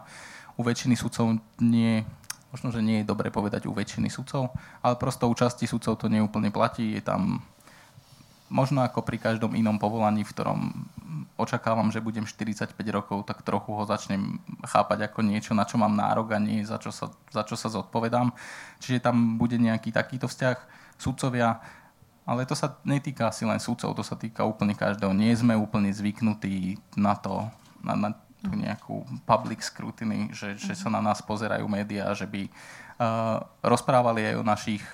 u väčšiny súdcov nie, možno, že nie je dobre povedať u väčšiny sudcov, ale prosto u časti sudcov to neúplne platí. Je tam možno ako pri každom inom povolaní, v ktorom očakávam, že budem 45 rokov, tak trochu ho začnem chápať ako niečo, na čo mám nárok a nie za čo sa, za čo sa zodpovedám. Čiže tam bude nejaký takýto vzťah. Sudcovia ale to sa netýka asi len sudcov, to sa týka úplne každého. Nie sme úplne zvyknutí na to, na, na tú nejakú public scrutiny, že, že sa na nás pozerajú médiá, že by uh, rozprávali aj o našich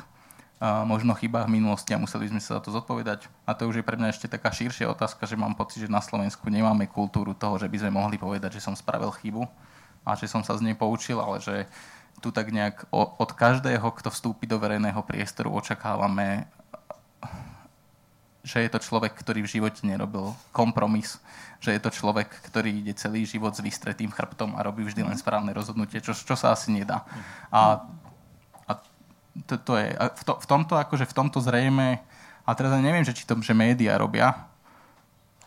uh, možno chybách v minulosti a museli sme sa za to zodpovedať. A to už je pre mňa ešte taká širšia otázka, že mám pocit, že na Slovensku nemáme kultúru toho, že by sme mohli povedať, že som spravil chybu a že som sa z nej poučil, ale že tu tak nejak od každého, kto vstúpi do verejného priestoru, očakávame že je to človek, ktorý v živote nerobil kompromis, že je to človek, ktorý ide celý život s vystretým chrbtom a robí vždy len správne rozhodnutie, čo, čo sa asi nedá. A, a to, to je, a v, to, v tomto, akože v tomto zrejme, a teraz neviem, že či to, že médiá robia,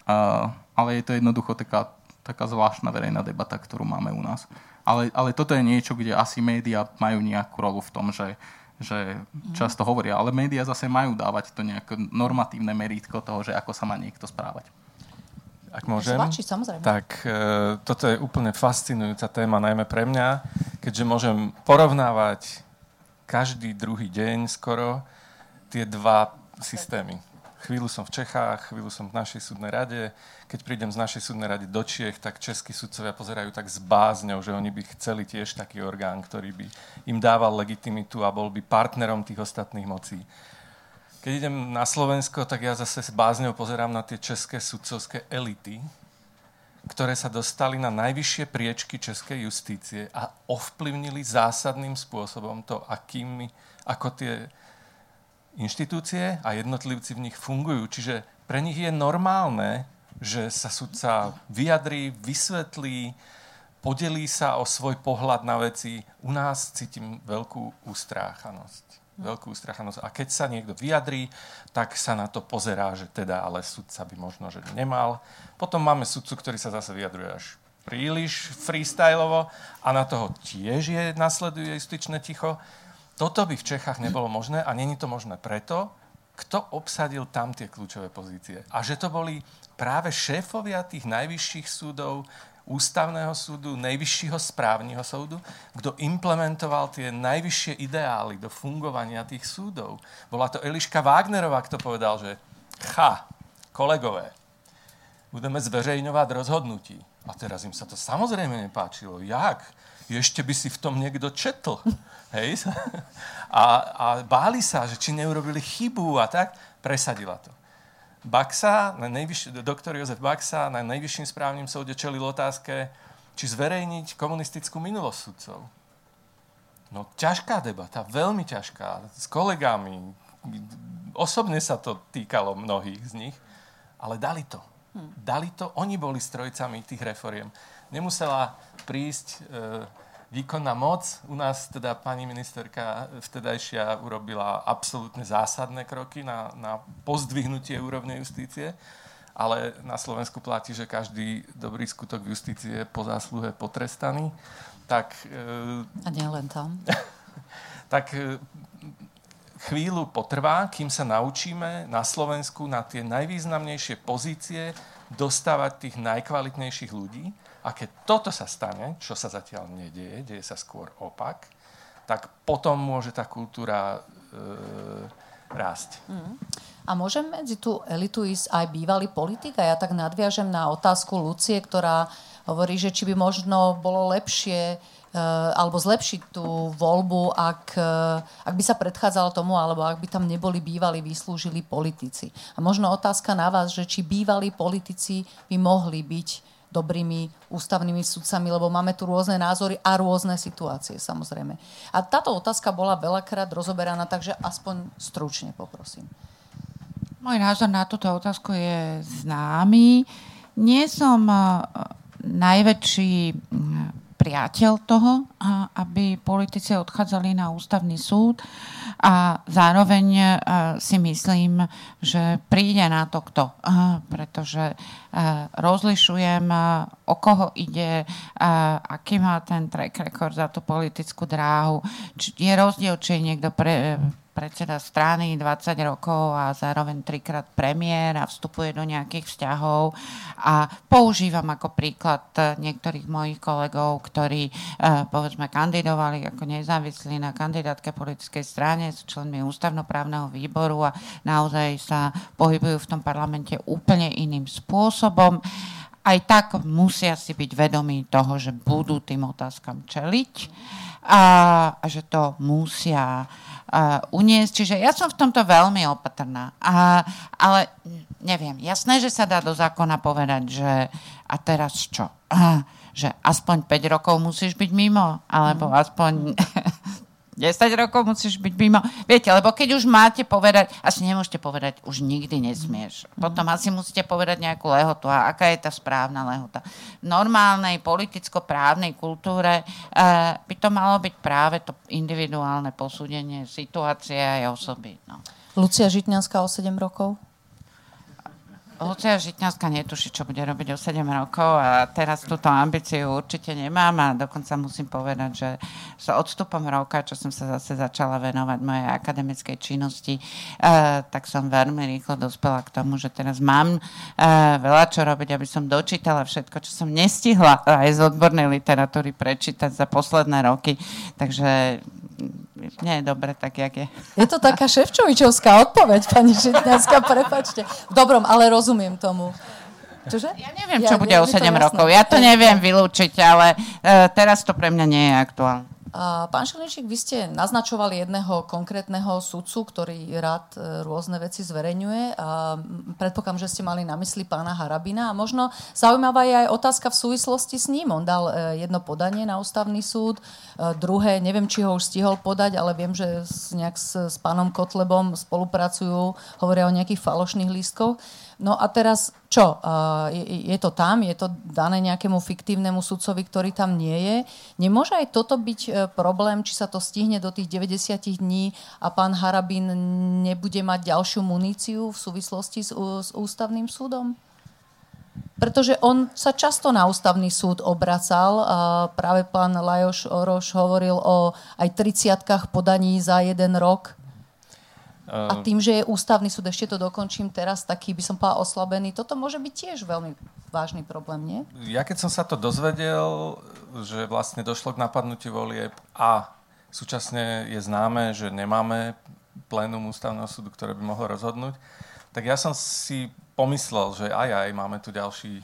a, ale je to jednoducho taká, taká zvláštna verejná debata, ktorú máme u nás. Ale, ale toto je niečo, kde asi médiá majú nejakú rolu v tom, že, že často hovoria, ale médiá zase majú dávať to nejaké normatívne merítko toho, že ako sa má niekto správať. Ak môžem, Zvači, samozrejme. tak e, toto je úplne fascinujúca téma, najmä pre mňa, keďže môžem porovnávať každý druhý deň skoro tie dva systémy. Chvíľu som v Čechách, chvíľu som v našej súdnej rade. Keď prídem z našej súdnej rady do Čiech, tak českí sudcovia pozerajú tak s bázňou, že oni by chceli tiež taký orgán, ktorý by im dával legitimitu a bol by partnerom tých ostatných mocí. Keď idem na Slovensko, tak ja zase s bázňou pozerám na tie české sudcovské elity, ktoré sa dostali na najvyššie priečky českej justície a ovplyvnili zásadným spôsobom to, akými, ako tie inštitúcie a jednotlivci v nich fungujú. Čiže pre nich je normálne, že sa sudca vyjadrí, vysvetlí, podelí sa o svoj pohľad na veci. U nás cítim veľkú ústráchanosť. Veľkú ústráchanosť. A keď sa niekto vyjadrí, tak sa na to pozerá, že teda ale sudca by možno, že nemal. Potom máme sudcu, ktorý sa zase vyjadruje až príliš freestyleovo a na toho tiež je, nasleduje justičné ticho. Toto by v Čechách nebolo možné a není to možné preto, kto obsadil tam tie kľúčové pozície. A že to boli práve šéfovia tých najvyšších súdov, ústavného súdu, najvyššieho správneho súdu, kto implementoval tie najvyššie ideály do fungovania tých súdov. Bola to Eliška Wagnerová, kto povedal, že cha, kolegové, budeme zverejňovať rozhodnutí. A teraz im sa to samozrejme nepáčilo. Jak? Ešte by si v tom niekto četl. [laughs] Hej? A, a báli sa, že či neurobili chybu a tak, presadila to. Baxa, na najvyšší, doktor Jozef Baxa na najvyšším správnym súde čelil otázke, či zverejniť komunistickú minulosť sudcov. No ťažká debata, veľmi ťažká, s kolegami. Osobne sa to týkalo mnohých z nich, ale dali to. Hm. Dali to, oni boli strojcami tých reforiem. Nemusela prísť e, výkonná moc. U nás teda pani ministerka vtedajšia urobila absolútne zásadné kroky na, na pozdvihnutie úrovne justície, ale na Slovensku platí, že každý dobrý skutok justície je po zásluhe potrestaný. Tak, e, A nielen tam. [laughs] tak e, chvíľu potrvá, kým sa naučíme na Slovensku na tie najvýznamnejšie pozície dostávať tých najkvalitnejších ľudí a keď toto sa stane, čo sa zatiaľ nedieje, deje sa skôr opak, tak potom môže tá kultúra e, rásť. Mm. A môže medzi tú elitu ísť aj bývalý politik? A ja tak nadviažem na otázku Lucie, ktorá hovorí, že či by možno bolo lepšie e, alebo zlepšiť tú voľbu, ak, e, ak by sa predchádzalo tomu, alebo ak by tam neboli bývali vyslúžili politici. A možno otázka na vás, že či bývalí politici by mohli byť dobrými ústavnými sudcami, lebo máme tu rôzne názory a rôzne situácie, samozrejme. A táto otázka bola veľakrát rozoberaná, takže aspoň stručne poprosím. Môj názor na túto otázku je známy. Nie som eh, najväčší hm, priateľ toho, aby politici odchádzali na ústavný súd a zároveň e, si myslím, že príde na to kto. Pretože e, rozlišujem, e, o koho ide, aký má ten track record za tú politickú dráhu. Je rozdiel, či je niekto pre, predseda strany 20 rokov a zároveň trikrát premiér a vstupuje do nejakých vzťahov. A používam ako príklad niektorých mojich kolegov, ktorí eh, povedzme kandidovali ako nezávislí na kandidátke politickej strane, sú členmi ústavnoprávneho výboru a naozaj sa pohybujú v tom parlamente úplne iným spôsobom. Aj tak musia si byť vedomí toho, že budú tým otázkam čeliť a, a že to musia uh, uniesť. Čiže ja som v tomto veľmi opatrná. A, ale neviem, jasné, že sa dá do zákona povedať, že a teraz čo? Uh, že aspoň 5 rokov musíš byť mimo, alebo mm. aspoň 10 rokov musíš byť mimo. Viete, lebo keď už máte povedať, asi nemôžete povedať, už nikdy nesmieš. Potom asi musíte povedať nejakú lehotu. A aká je tá správna lehota? V normálnej politicko-právnej kultúre e, by to malo byť práve to individuálne posúdenie situácie aj osoby. No. Lucia Žitňanská o 7 rokov? Lucia Žitňanská netuší, čo bude robiť o 7 rokov a teraz túto ambíciu určite nemám a dokonca musím povedať, že s odstupom roka, čo som sa zase začala venovať mojej akademickej činnosti, uh, tak som veľmi rýchlo dospela k tomu, že teraz mám uh, veľa čo robiť, aby som dočítala všetko, čo som nestihla aj z odbornej literatúry prečítať za posledné roky. Takže nie je dobre tak, jak je. Je to taká ševčovičovská odpoveď, pani Žitňanská, prepačte. V dobrom, ale rozumiem tomu. Čože? Ja neviem, čo ja, bude o 7 rokov. Ja to neviem vylúčiť, ale uh, teraz to pre mňa nie je aktuálne. Pán Šelničík, vy ste naznačovali jedného konkrétneho sudcu, ktorý rád e, rôzne veci zverejňuje. A predpokladám, že ste mali na mysli pána Harabina. A možno zaujímavá je aj otázka v súvislosti s ním. On dal e, jedno podanie na ústavný súd, e, druhé, neviem, či ho už stihol podať, ale viem, že nejak s, s pánom Kotlebom spolupracujú, hovoria o nejakých falošných lístkoch. No a teraz čo? Je, to tam? Je to dané nejakému fiktívnemu sudcovi, ktorý tam nie je? Nemôže aj toto byť e, problém, či sa to stihne do tých 90 dní a pán Harabín nebude mať ďalšiu muníciu v súvislosti s, ústavným súdom? Pretože on sa často na ústavný súd obracal práve pán Lajoš Oroš hovoril o aj 30 podaní za jeden rok a ehm. tým, že je ústavný súd, ešte to dokončím teraz, taký by som povedal oslabený, toto môže byť tiež veľmi vážny problém, nie? Ja keď som sa to dozvedel, že vlastne došlo k napadnutiu volieb a súčasne je známe, že nemáme plénum ústavného súdu, ktoré by mohlo rozhodnúť, tak ja som si pomyslel, že aj aj, máme tu ďalší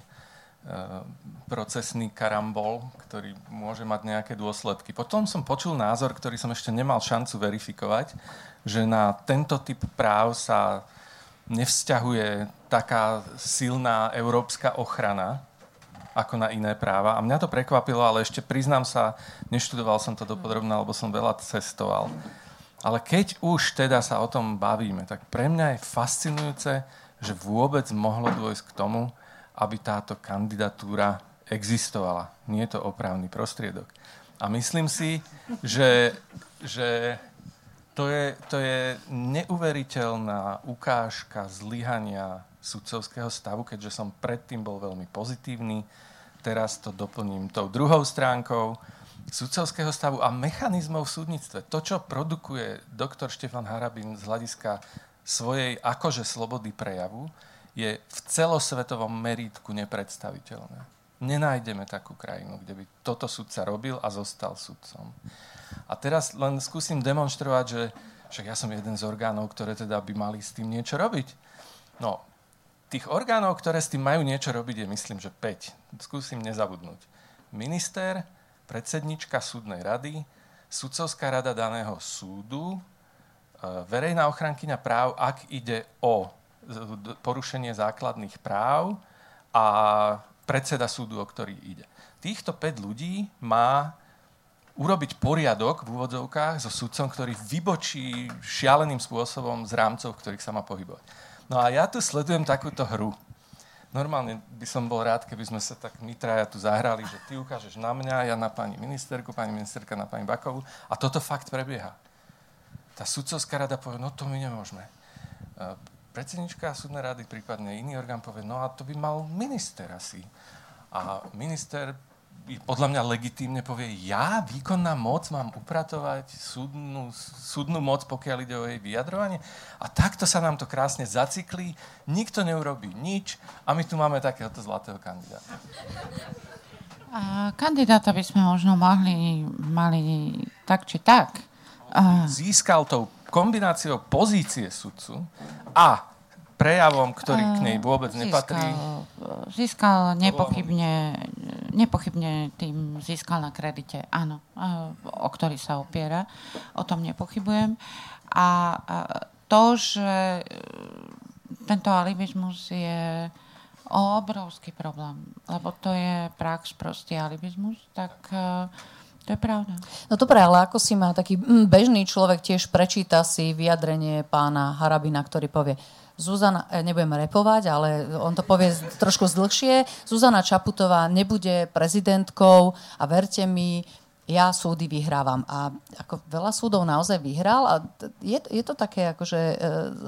procesný karambol, ktorý môže mať nejaké dôsledky. Potom som počul názor, ktorý som ešte nemal šancu verifikovať, že na tento typ práv sa nevzťahuje taká silná európska ochrana ako na iné práva. A mňa to prekvapilo, ale ešte priznám sa, neštudoval som to dopodrobne, lebo som veľa cestoval. Ale keď už teda sa o tom bavíme, tak pre mňa je fascinujúce, že vôbec mohlo dôjsť k tomu, aby táto kandidatúra existovala. Nie je to opravný prostriedok. A myslím si, že, že to, je, to je neuveriteľná ukážka zlyhania sudcovského stavu, keďže som predtým bol veľmi pozitívny. Teraz to doplním tou druhou stránkou sudcovského stavu a mechanizmov v súdnictve. To, čo produkuje doktor Štefan Harabin z hľadiska svojej akože slobody prejavu, je v celosvetovom merítku nepredstaviteľné. Nenájdeme takú krajinu, kde by toto sudca robil a zostal sudcom. A teraz len skúsim demonstrovať, že však ja som jeden z orgánov, ktoré teda by mali s tým niečo robiť. No, tých orgánov, ktoré s tým majú niečo robiť, je myslím, že 5. Skúsim nezabudnúť. Minister, predsednička súdnej rady, sudcovská rada daného súdu, e, verejná ochrankyňa práv, ak ide o porušenie základných práv a predseda súdu, o ktorý ide. Týchto 5 ľudí má urobiť poriadok v úvodzovkách so sudcom, ktorý vybočí šialeným spôsobom z rámcov, v ktorých sa má pohybovať. No a ja tu sledujem takúto hru. Normálne by som bol rád, keby sme sa tak my traja tu zahrali, že ty ukážeš na mňa, ja na pani ministerku, pani ministerka na pani Bakovu a toto fakt prebieha. Tá sudcovská rada povie, no to my nemôžeme. Predsednička súdnej rady, prípadne iný orgán povie, no a to by mal minister asi. A minister podľa mňa legitímne povie, ja, výkonná moc, mám upratovať súdnu, súdnu moc, pokiaľ ide o jej vyjadrovanie. A takto sa nám to krásne zaciklí, nikto neurobí nič a my tu máme takéhoto zlatého kandidáta. A kandidáta by sme možno mohli, mali tak či tak. Získal tou kombináciou pozície sudcu a prejavom, ktorý k nej vôbec získal, nepatrí? Získal nepochybne, nepochybne tým získal na kredite, áno, o ktorý sa opiera. O tom nepochybujem. A to, že e, tento alibizmus je obrovský problém, lebo to je prax, prostý alibizmus, tak e, to je pravda. No dobre, ale ako si má taký mm, bežný človek tiež prečíta si vyjadrenie pána Harabina, ktorý povie, Zuzana, e, nebudem repovať, ale on to povie trošku zdlhšie. Zuzana Čaputová nebude prezidentkou a verte mi, ja súdy vyhrávam. A ako veľa súdov naozaj vyhral a je, je to také akože e,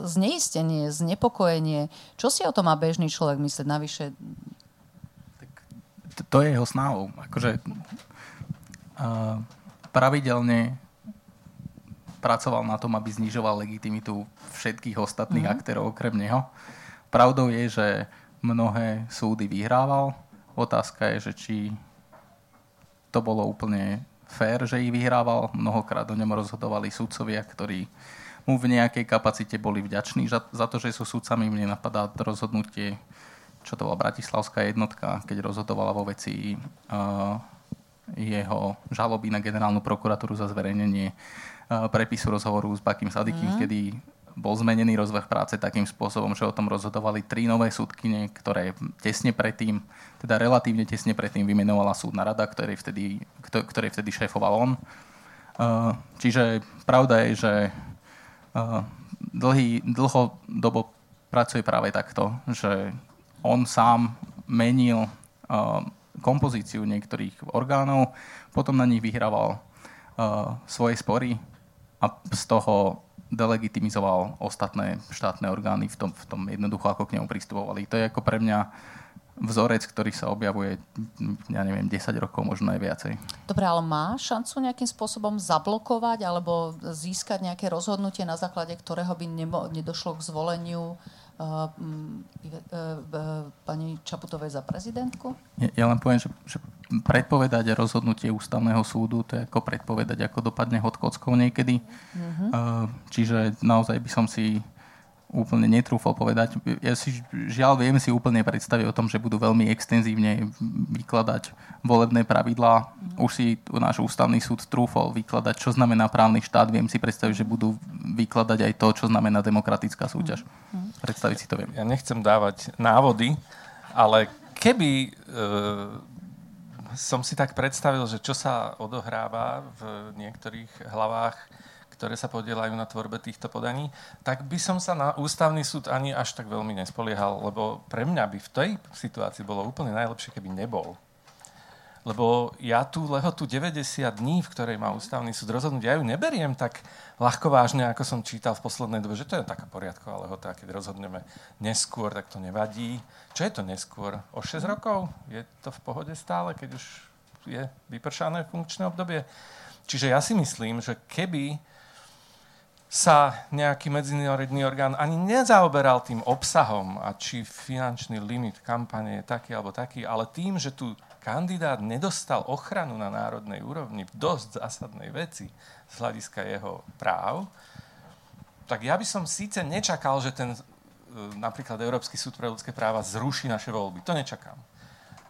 zneistenie, znepokojenie. Čo si o tom má bežný človek myslieť navyše? Tak to je jeho snahou. Akože, pravidelne pracoval na tom, aby znižoval legitimitu všetkých ostatných mm-hmm. aktérov okrem neho. Pravdou je, že mnohé súdy vyhrával. Otázka je, že či to bolo úplne fér, že ich vyhrával. Mnohokrát o ňom rozhodovali súdcovia, ktorí mu v nejakej kapacite boli vďační za, to, že sú súdcami. Mne napadá rozhodnutie, čo to bola Bratislavská jednotka, keď rozhodovala vo veci uh, jeho žaloby na generálnu prokuratúru za zverejnenie prepisu rozhovoru s Bakým Sadikým, mm. kedy bol zmenený rozvrh práce takým spôsobom, že o tom rozhodovali tri nové súdkyne, ktoré tesne predtým, teda relatívne tesne predtým vymenovala súdna rada, ktorej vtedy, ktorej vtedy šéfoval on. Čiže pravda je, že dlhý, dlhodobo pracuje práve takto, že on sám menil kompozíciu niektorých orgánov, potom na nich vyhrával svoje spory, a z toho delegitimizoval ostatné štátne orgány v tom, v tom jednoducho, ako k nemu pristupovali. To je ako pre mňa vzorec, ktorý sa objavuje, ja neviem, 10 rokov, možno aj viacej. Dobre, ale má šancu nejakým spôsobom zablokovať alebo získať nejaké rozhodnutie, na základe ktorého by nebo, nedošlo k zvoleniu uh, uh, pani Čaputovej za prezidentku? Ja, len poviem, že, že predpovedať rozhodnutie ústavného súdu, to je ako predpovedať, ako dopadne hod kockou niekedy. Mm-hmm. Čiže naozaj by som si úplne netrúfal povedať. Ja si žiaľ viem si úplne predstaviť o tom, že budú veľmi extenzívne vykladať volebné pravidlá. Už si náš ústavný súd trúfal vykladať, čo znamená právny štát. Viem si predstaviť, že budú vykladať aj to, čo znamená demokratická súťaž. Predstaviť si to viem. Ja nechcem dávať návody, ale keby e, som si tak predstavil, že čo sa odohráva v niektorých hlavách, ktoré sa podielajú na tvorbe týchto podaní, tak by som sa na ústavný súd ani až tak veľmi nespoliehal, lebo pre mňa by v tej situácii bolo úplne najlepšie, keby nebol. lebo ja tú lehotu 90 dní, v ktorej má ústavný súd rozhodnúť, ja ju neberiem tak ľahko vážne, ako som čítal v poslednej dobe, že to je taká poriadková lehota, keď rozhodneme neskôr, tak to nevadí. Čo je to neskôr? O 6 rokov? Je to v pohode stále, keď už je vypršané funkčné obdobie? Čiže ja si myslím, že keby sa nejaký medzinárodný orgán ani nezaoberal tým obsahom a či finančný limit kampane je taký alebo taký, ale tým, že tu kandidát nedostal ochranu na národnej úrovni v dosť zásadnej veci z hľadiska jeho práv, tak ja by som síce nečakal, že ten e, napríklad Európsky súd pre ľudské práva zruší naše voľby. To nečakám.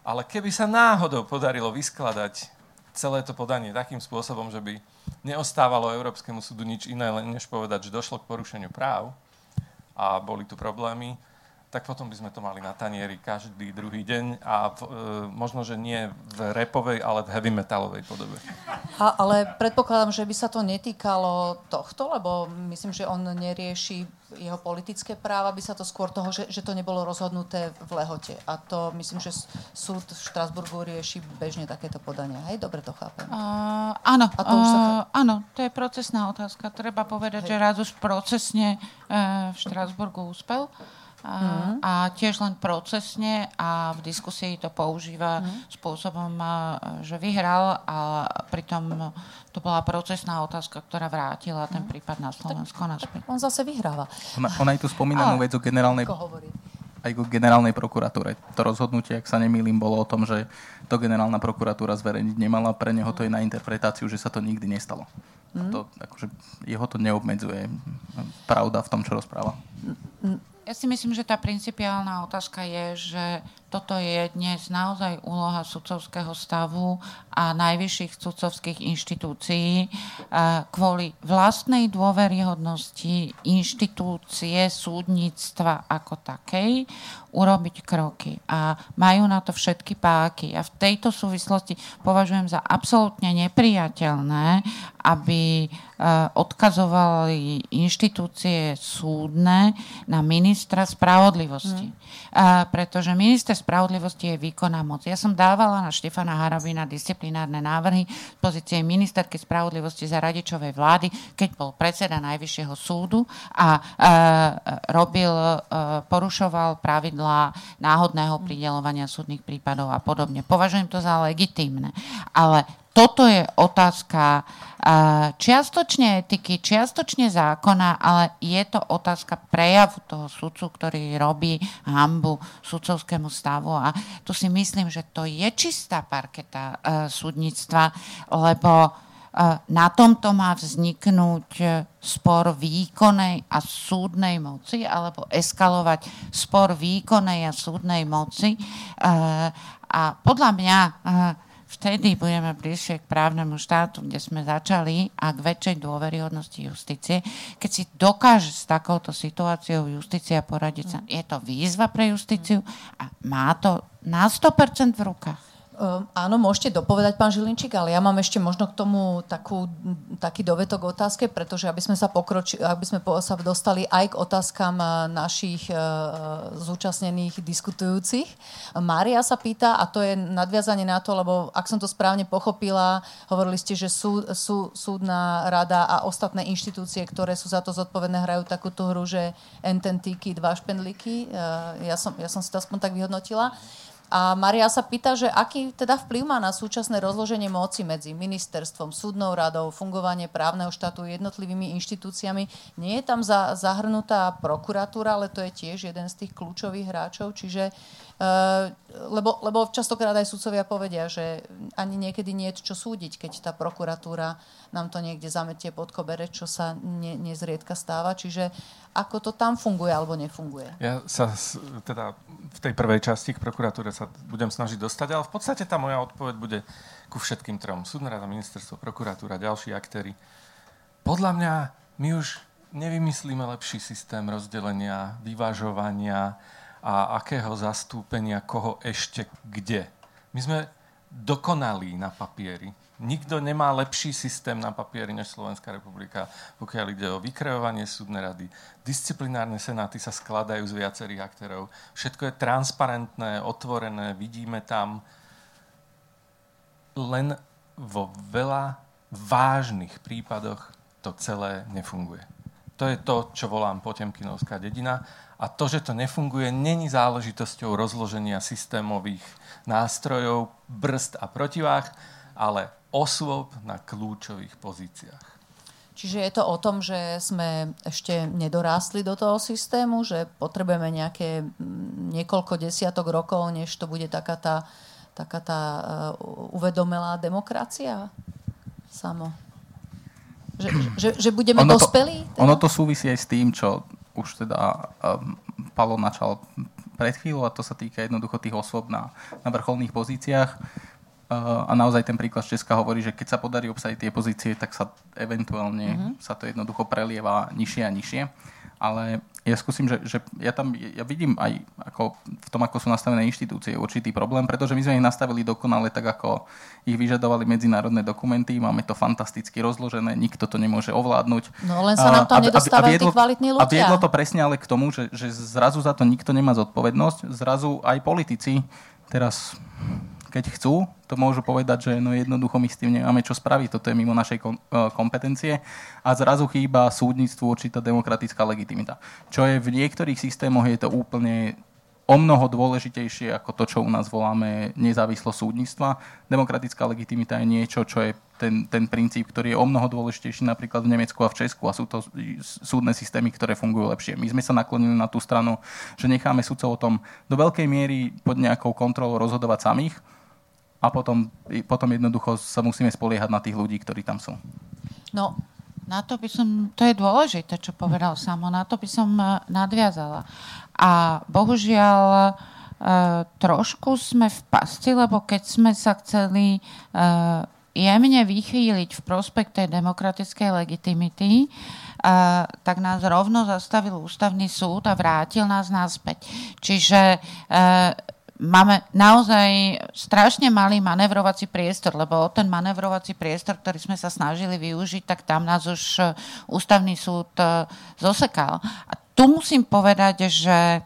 Ale keby sa náhodou podarilo vyskladať celé to podanie takým spôsobom, že by neostávalo Európskemu súdu nič iné, než povedať, že došlo k porušeniu práv a boli tu problémy, tak potom by sme to mali na tanieri každý druhý deň a v, e, možno, že nie v repovej, ale v heavy metalovej podobe. A, ale predpokladám, že by sa to netýkalo tohto, lebo myslím, že on nerieši jeho politické práva, by sa to skôr toho, že, že to nebolo rozhodnuté v lehote. A to myslím, že súd v Štrasburgu rieši bežne takéto podania. Hej, dobre to chápem. Uh, áno, a to už sa... uh, áno, to je procesná otázka. Treba povedať, Hej. že raz už procesne uh, v Štrasburgu úspel. Mm. A tiež len procesne a v diskusii to používa mm. spôsobom, že vyhral a pritom to bola procesná otázka, ktorá vrátila ten mhm. prípad na Slovensko naspäť. On zase vyhráva. Ona, ona aj tu spomínanú vec o generálnej aj o generálnej prokuratúre. To rozhodnutie, ak sa nemýlim, bolo o tom, že to generálna prokuratúra zverejniť nemala. Pre neho to je na interpretáciu, že sa to nikdy nestalo. Mm. A to, akože, jeho to neobmedzuje pravda v tom, čo rozpráva. Ja si myslím, že tá principiálna otázka je, že toto je dnes naozaj úloha sudcovského stavu a najvyšších sudcovských inštitúcií kvôli vlastnej dôveryhodnosti inštitúcie súdnictva ako takej urobiť kroky. A majú na to všetky páky. A v tejto súvislosti považujem za absolútne nepriateľné, aby odkazovali inštitúcie súdne na ministra spravodlivosti. Mm. Pretože minister spravodlivosti je výkonná moc. Ja som dávala na Štefana Harabina disciplinárne návrhy z pozície ministerky spravodlivosti za radičovej vlády, keď bol predseda Najvyššieho súdu a robil, porušoval pravidlá náhodného pridelovania súdnych prípadov a podobne. Považujem to za legitímne. Ale toto je otázka čiastočne etiky, čiastočne zákona, ale je to otázka prejavu toho sudcu, ktorý robí hambu sudcovskému stavu. A tu si myslím, že to je čistá parketa uh, súdnictva, lebo uh, na tomto má vzniknúť spor výkonnej a súdnej moci alebo eskalovať spor výkonnej a súdnej moci. A podľa mňa vtedy budeme bližšie k právnemu štátu, kde sme začali a k väčšej dôveryhodnosti justície. Keď si dokáže s takouto situáciou justícia poradiť sa, je to výzva pre justíciu a má to na 100% v rukách. Um, áno, môžete dopovedať, pán Žilinčík, ale ja mám ešte možno k tomu takú, taký dovetok otázke, pretože aby sme sa, pokroči, aby sme sa dostali aj k otázkam uh, našich uh, zúčastnených diskutujúcich. Mária sa pýta, a to je nadviazanie na to, lebo ak som to správne pochopila, hovorili ste, že súd, sú, súdna rada a ostatné inštitúcie, ktoré sú za to zodpovedné, hrajú takúto hru, že ententíky, dva špendlíky. Uh, ja, som, ja som si to aspoň tak vyhodnotila. A Maria sa pýta, že aký teda vplyv má na súčasné rozloženie moci medzi ministerstvom, súdnou radou, fungovanie právneho štátu jednotlivými inštitúciami. Nie je tam za, zahrnutá prokuratúra, ale to je tiež jeden z tých kľúčových hráčov. Čiže Uh, lebo, lebo častokrát aj sudcovia povedia, že ani niekedy nie je čo súdiť, keď tá prokuratúra nám to niekde zametie pod kobere, čo sa ne, nezriedka stáva. Čiže ako to tam funguje alebo nefunguje? Ja sa teda v tej prvej časti k prokuratúre sa budem snažiť dostať, ale v podstate tá moja odpoveď bude ku všetkým trom. Súdna rada, ministerstvo, prokuratúra, ďalší aktéry. Podľa mňa my už nevymyslíme lepší systém rozdelenia, vyvážovania, a akého zastúpenia, koho ešte kde. My sme dokonalí na papieri. Nikto nemá lepší systém na papieri než Slovenská republika, pokiaľ ide o vykreovanie súdnej rady. Disciplinárne senáty sa skladajú z viacerých aktérov. Všetko je transparentné, otvorené, vidíme tam. len vo veľa vážnych prípadoch to celé nefunguje. To je to, čo volám Potemkinovská dedina. A to, že to nefunguje, není záležitosťou rozloženia systémových nástrojov, brzd a protivách, ale osôb na kľúčových pozíciách. Čiže je to o tom, že sme ešte nedorástli do toho systému, že potrebujeme nejaké niekoľko desiatok rokov, než to bude taká tá, taká tá uh, uvedomelá demokracia samo? Že, že, že budeme ono dospelí? Teda? Ono to súvisí aj s tým, čo už teda um, Palo načal pred chvíľou a to sa týka jednoducho tých osôb na, na vrcholných pozíciách a naozaj ten príklad z Česka hovorí, že keď sa podarí obsadiť tie pozície, tak sa eventuálne mm-hmm. sa to jednoducho prelieva nižšie a nižšie. Ale ja skúsim, že, že ja tam ja vidím aj ako v tom, ako sú nastavené inštitúcie, určitý problém, pretože my sme ich nastavili dokonale tak, ako ich vyžadovali medzinárodné dokumenty, máme to fantasticky rozložené, nikto to nemôže ovládnuť. No len sa nám tam nedostávajú tí kvalitní ľudia. A viedlo to presne ale k tomu, že, že zrazu za to nikto nemá zodpovednosť, zrazu aj politici teraz keď chcú, to môžu povedať, že no jednoducho my s tým nemáme čo spraviť, toto je mimo našej e, kompetencie a zrazu chýba súdnictvu určitá demokratická legitimita. Čo je v niektorých systémoch je to úplne o mnoho dôležitejšie ako to, čo u nás voláme nezávislosť súdnictva. Demokratická legitimita je niečo, čo je ten, ten princíp, ktorý je o mnoho dôležitejší napríklad v Nemecku a v Česku a sú to súdne systémy, ktoré fungujú lepšie. My sme sa naklonili na tú stranu, že necháme sudcov o tom do veľkej miery pod nejakou kontrolou rozhodovať samých, a potom, potom jednoducho sa musíme spoliehať na tých ľudí, ktorí tam sú. No, na to by som, to je dôležité, čo povedal Samo, na to by som e, nadviazala. A bohužiaľ, e, trošku sme v pasti, lebo keď sme sa chceli e, jemne vychýliť v prospekt tej demokratickej legitimity, tak nás rovno zastavil ústavný súd a vrátil nás naspäť. Čiže máme naozaj strašne malý manevrovací priestor, lebo ten manevrovací priestor, ktorý sme sa snažili využiť, tak tam nás už e, ústavný súd e, zosekal. A tu musím povedať, že e,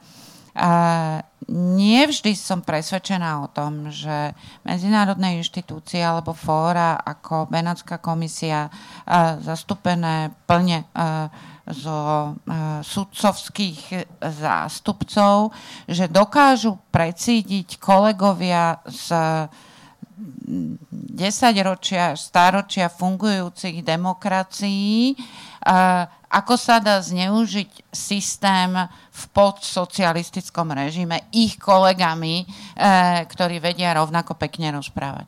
nie vždy som presvedčená o tom, že medzinárodné inštitúcie alebo fóra ako Benátska komisia zastúpené plne zo e, sudcovských zástupcov, že dokážu precídiť kolegovia z desaťročia, stáročia fungujúcich demokracií, e, ako sa dá zneužiť systém v podsocialistickom režime ich kolegami, e, ktorí vedia rovnako pekne rozprávať.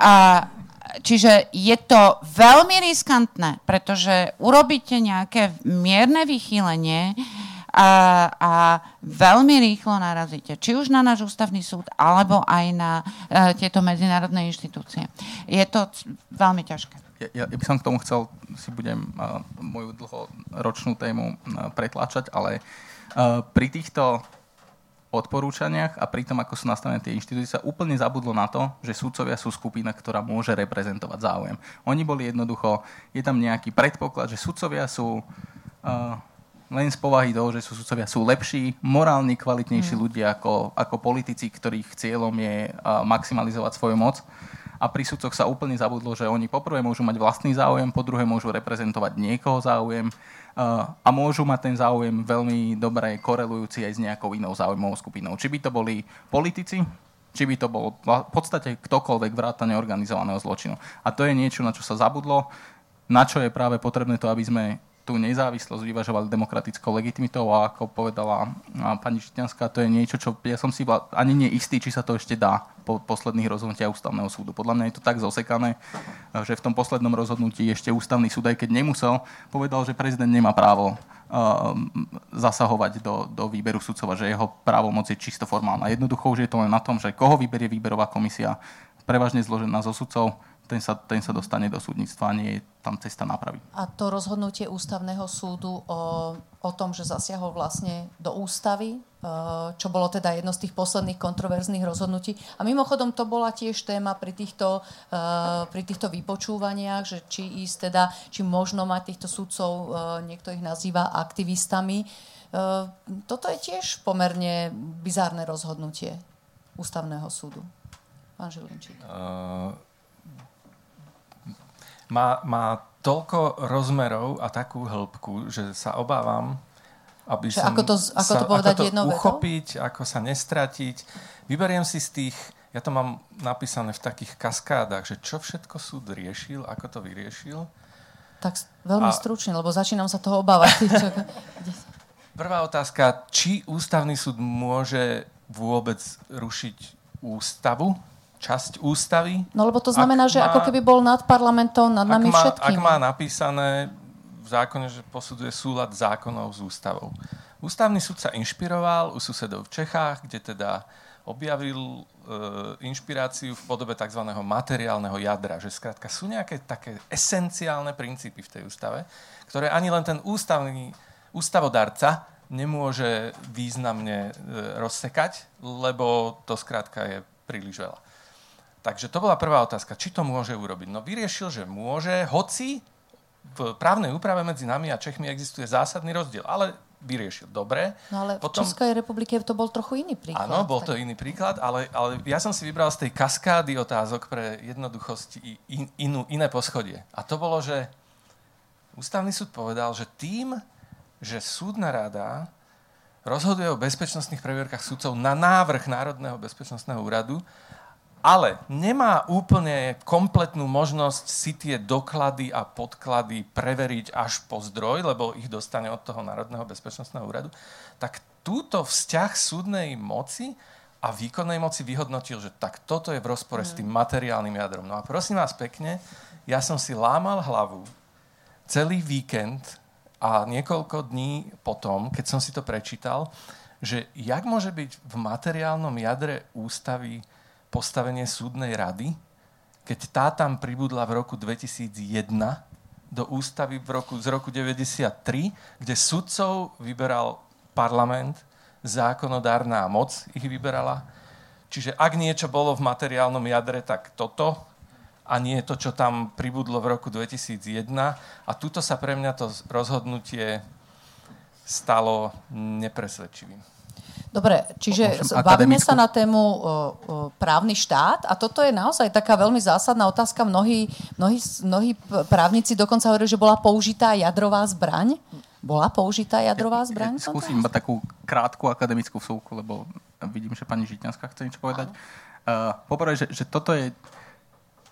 A Čiže je to veľmi riskantné, pretože urobíte nejaké mierne vychýlenie a, a veľmi rýchlo narazíte. Či už na náš ústavný súd, alebo aj na uh, tieto medzinárodné inštitúcie. Je to veľmi ťažké. Ja, ja by som k tomu chcel, si budem uh, moju dlhoročnú tému uh, pretláčať, ale uh, pri týchto odporúčaniach a pri tom, ako sú nastavené tie inštitúcie, sa úplne zabudlo na to, že súdcovia sú skupina, ktorá môže reprezentovať záujem. Oni boli jednoducho, je tam nejaký predpoklad, že súdcovia sú uh, len z povahy toho, že sú sudcovia sú lepší, morálne kvalitnejší mm. ľudia ako, ako politici, ktorých cieľom je uh, maximalizovať svoju moc. A pri sudcoch sa úplne zabudlo, že oni poprvé môžu mať vlastný záujem, po druhé môžu reprezentovať niekoho záujem a môžu mať ten záujem veľmi dobre korelujúci aj s nejakou inou záujmovou skupinou. Či by to boli politici, či by to bol v podstate ktokoľvek vrátane organizovaného zločinu. A to je niečo, na čo sa zabudlo, na čo je práve potrebné to, aby sme tú nezávislosť vyvažovali demokratickou legitimitou a ako povedala pani Žitňanská, to je niečo, čo ja som si ani nie istý, či sa to ešte dá po posledných rozhodnutiach ústavného súdu. Podľa mňa je to tak zosekané, že v tom poslednom rozhodnutí ešte ústavný súd, aj keď nemusel, povedal, že prezident nemá právo zasahovať do, do výberu sudcova, že jeho právomoc je čisto formálna. Jednoducho už je to len na tom, že koho vyberie výberová komisia, prevažne zložená zo sudcov, ten sa, ten sa dostane do súdnictva a nie je tam cesta nápravy. A to rozhodnutie ústavného súdu o, o tom, že zasiahol vlastne do ústavy, e, čo bolo teda jedno z tých posledných kontroverzných rozhodnutí. A mimochodom to bola tiež téma pri týchto, e, pri týchto vypočúvaniach, že či ísť teda, či možno mať týchto súdcov, e, niekto ich nazýva aktivistami. Toto je tiež pomerne bizárne rozhodnutie ústavného súdu. Pán Žilinčík. Uh má, má toľko rozmerov a takú hĺbku, že sa obávam, aby Čiže som ako to, ako sa, to povedať ako to jednou vetou? uchopiť, ako sa nestratiť. Vyberiem si z tých, ja to mám napísané v takých kaskádach, že čo všetko súd riešil, ako to vyriešil. Tak veľmi A- stručne, lebo začínam sa toho obávať. Prvá otázka, či ústavný súd môže vôbec rušiť ústavu, časť ústavy? No lebo to znamená, Ak že má- ako keby bol nad parlamentom, nad nami má, všetkými. ak má napísané v zákone, že posudzuje súlad zákonov s ústavou. Ústavný súd sa inšpiroval u susedov v Čechách, kde teda objavil e, inšpiráciu v podobe tzv. materiálneho jadra, že skrátka sú nejaké také esenciálne princípy v tej ústave, ktoré ani len ten ústavný, ústavodarca nemôže významne e, rozsekať, lebo to skrátka je príliš veľa. Takže to bola prvá otázka, či to môže urobiť. No vyriešil, že môže, hoci v právnej úprave medzi nami a Čechmi existuje zásadný rozdiel, ale vyriešil. Dobre. No ale Potom- v Českej republike to bol trochu iný príklad. Áno, bol to Tak- iný príklad, ale, ale ja som si vybral z tej kaskády otázok pre jednoduchosť in, inú, iné poschodie. A to bolo, že ústavný súd povedal, že tým, že súdna rada rozhoduje o bezpečnostných previerkach súdcov na návrh Národného bezpečnostného úradu, ale nemá úplne kompletnú možnosť si tie doklady a podklady preveriť až po zdroj, lebo ich dostane od toho Národného bezpečnostného úradu, tak túto vzťah súdnej moci a výkonnej moci vyhodnotil, že tak toto je v rozpore s tým materiálnym jadrom. No a prosím vás pekne, ja som si lámal hlavu celý víkend a niekoľko dní potom, keď som si to prečítal, že jak môže byť v materiálnom jadre ústavy postavenie súdnej rady, keď tá tam pribudla v roku 2001 do ústavy v roku, z roku 93, kde sudcov vyberal parlament, zákonodárna moc ich vyberala. Čiže ak niečo bolo v materiálnom jadre, tak toto a nie to, čo tam pribudlo v roku 2001. A tuto sa pre mňa to rozhodnutie stalo nepresvedčivým. Dobre, čiže bavíme sa na tému o, právny štát a toto je naozaj taká veľmi zásadná otázka. Mnohí, mnohí, mnohí právnici dokonca hovorili, že bola použitá jadrová zbraň. Bola použitá jadrová zbraň? Ja skúsim iba takú krátku akademickú vsúku, lebo vidím, že pani Žitňanská chce niečo povedať. Uh, poprvé, že, že toto je...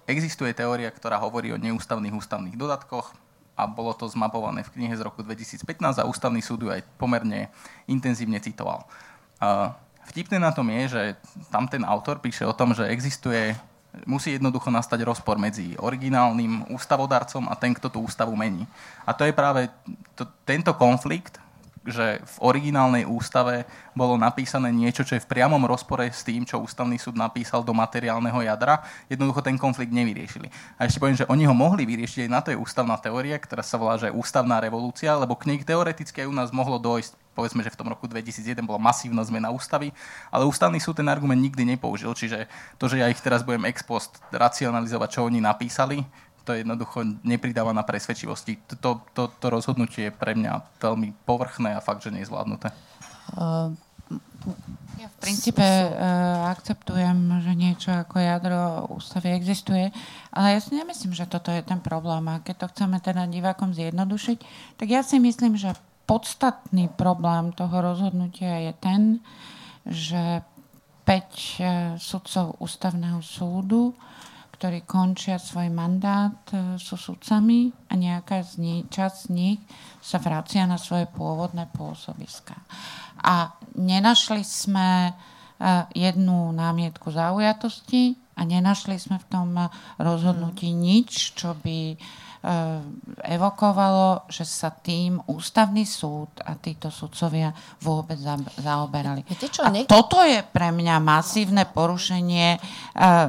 Existuje teória, ktorá hovorí o neústavných ústavných dodatkoch a bolo to zmapované v knihe z roku 2015 a ústavný súd ju aj pomerne intenzívne citoval. Uh, vtipné na tom je, že tam ten autor píše o tom, že existuje musí jednoducho nastať rozpor medzi originálnym ústavodarcom a ten, kto tú ústavu mení. A to je práve to, tento konflikt, že v originálnej ústave bolo napísané niečo, čo je v priamom rozpore s tým, čo ústavný súd napísal do materiálneho jadra. Jednoducho ten konflikt nevyriešili. A ešte poviem, že oni ho mohli vyriešiť, aj na to je ústavná teória, ktorá sa volá, že ústavná revolúcia, lebo k nej teoreticky aj u nás mohlo dojsť povedzme, že v tom roku 2001 bola masívna zmena ústavy, ale ústavný súd ten argument nikdy nepoužil, čiže to, že ja ich teraz budem ex post racionalizovať, čo oni napísali, to jednoducho nepridáva na presvedčivosti. To, to, to rozhodnutie je pre mňa veľmi povrchné a fakt, že nezvládnuté. Uh, Ja v princípe uh, akceptujem, že niečo ako jadro ústavy existuje, ale ja si nemyslím, že toto je ten problém. A keď to chceme teda divákom zjednodušiť, tak ja si myslím, že podstatný problém toho rozhodnutia je ten, že 5 sudcov ústavného súdu, ktorí končia svoj mandát, e, sú sudcami a nejaká z nich, časť z nich sa vracia na svoje pôvodné pôsobiska. A nenašli sme e, jednu námietku zaujatosti a nenašli sme v tom e, rozhodnutí nič, čo by evokovalo, že sa tým ústavný súd a títo sudcovia vôbec za, zaoberali. Viete čo, a nie- toto je pre mňa masívne porušenie, eh,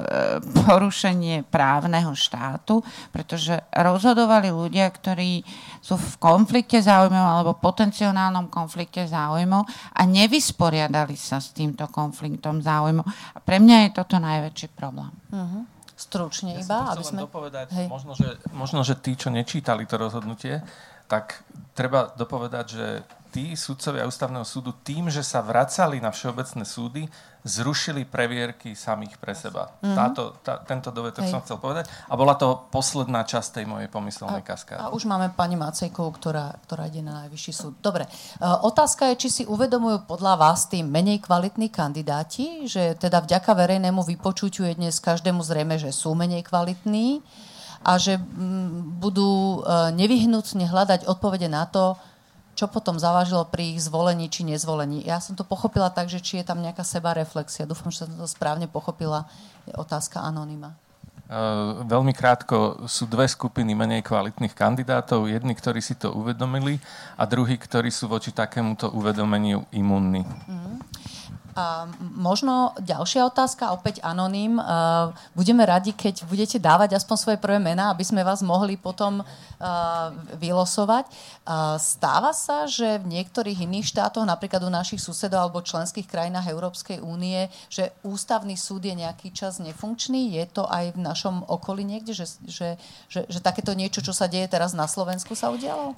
porušenie právneho štátu, pretože rozhodovali ľudia, ktorí sú v konflikte záujmov alebo potenciálnom konflikte záujmov a nevysporiadali sa s týmto konfliktom záujmov. A pre mňa je toto najväčší problém. Stručne Ja iba, aby sme... dopovedať, Hej. možno že, možno, že tí, čo nečítali to rozhodnutie, tak treba dopovedať, že tí sudcovia ústavného súdu tým, že sa vracali na všeobecné súdy, zrušili previerky samých pre seba. Mm-hmm. Táto, tá, tento dovetok Hej. som chcel povedať. A bola to posledná časť tej mojej pomyselnej kaskády. A už máme pani Macejkovú, ktorá, ktorá ide na najvyšší súd. Dobre. Uh, otázka je, či si uvedomujú podľa vás tým menej kvalitní kandidáti, že teda vďaka verejnému vypočutiu je dnes každému zrejme, že sú menej kvalitní a že m, budú uh, nevyhnutne hľadať odpovede na to, čo potom zavážilo pri ich zvolení či nezvolení. Ja som to pochopila tak, že či je tam nejaká sebareflexia. Dúfam, že som to správne pochopila. Je otázka anonyma. Uh, veľmi krátko, sú dve skupiny menej kvalitných kandidátov. Jedni, ktorí si to uvedomili a druhí, ktorí sú voči takémuto uvedomeniu imunní. Mm. A možno ďalšia otázka, opäť anoním. Budeme radi, keď budete dávať aspoň svoje prvé mená, aby sme vás mohli potom vylosovať. Stáva sa, že v niektorých iných štátoch, napríklad u našich susedov alebo členských krajinách Európskej únie, že ústavný súd je nejaký čas nefunkčný? Je to aj v našom okolí niekde, že, že, že, že takéto niečo, čo sa deje teraz na Slovensku, sa udialo?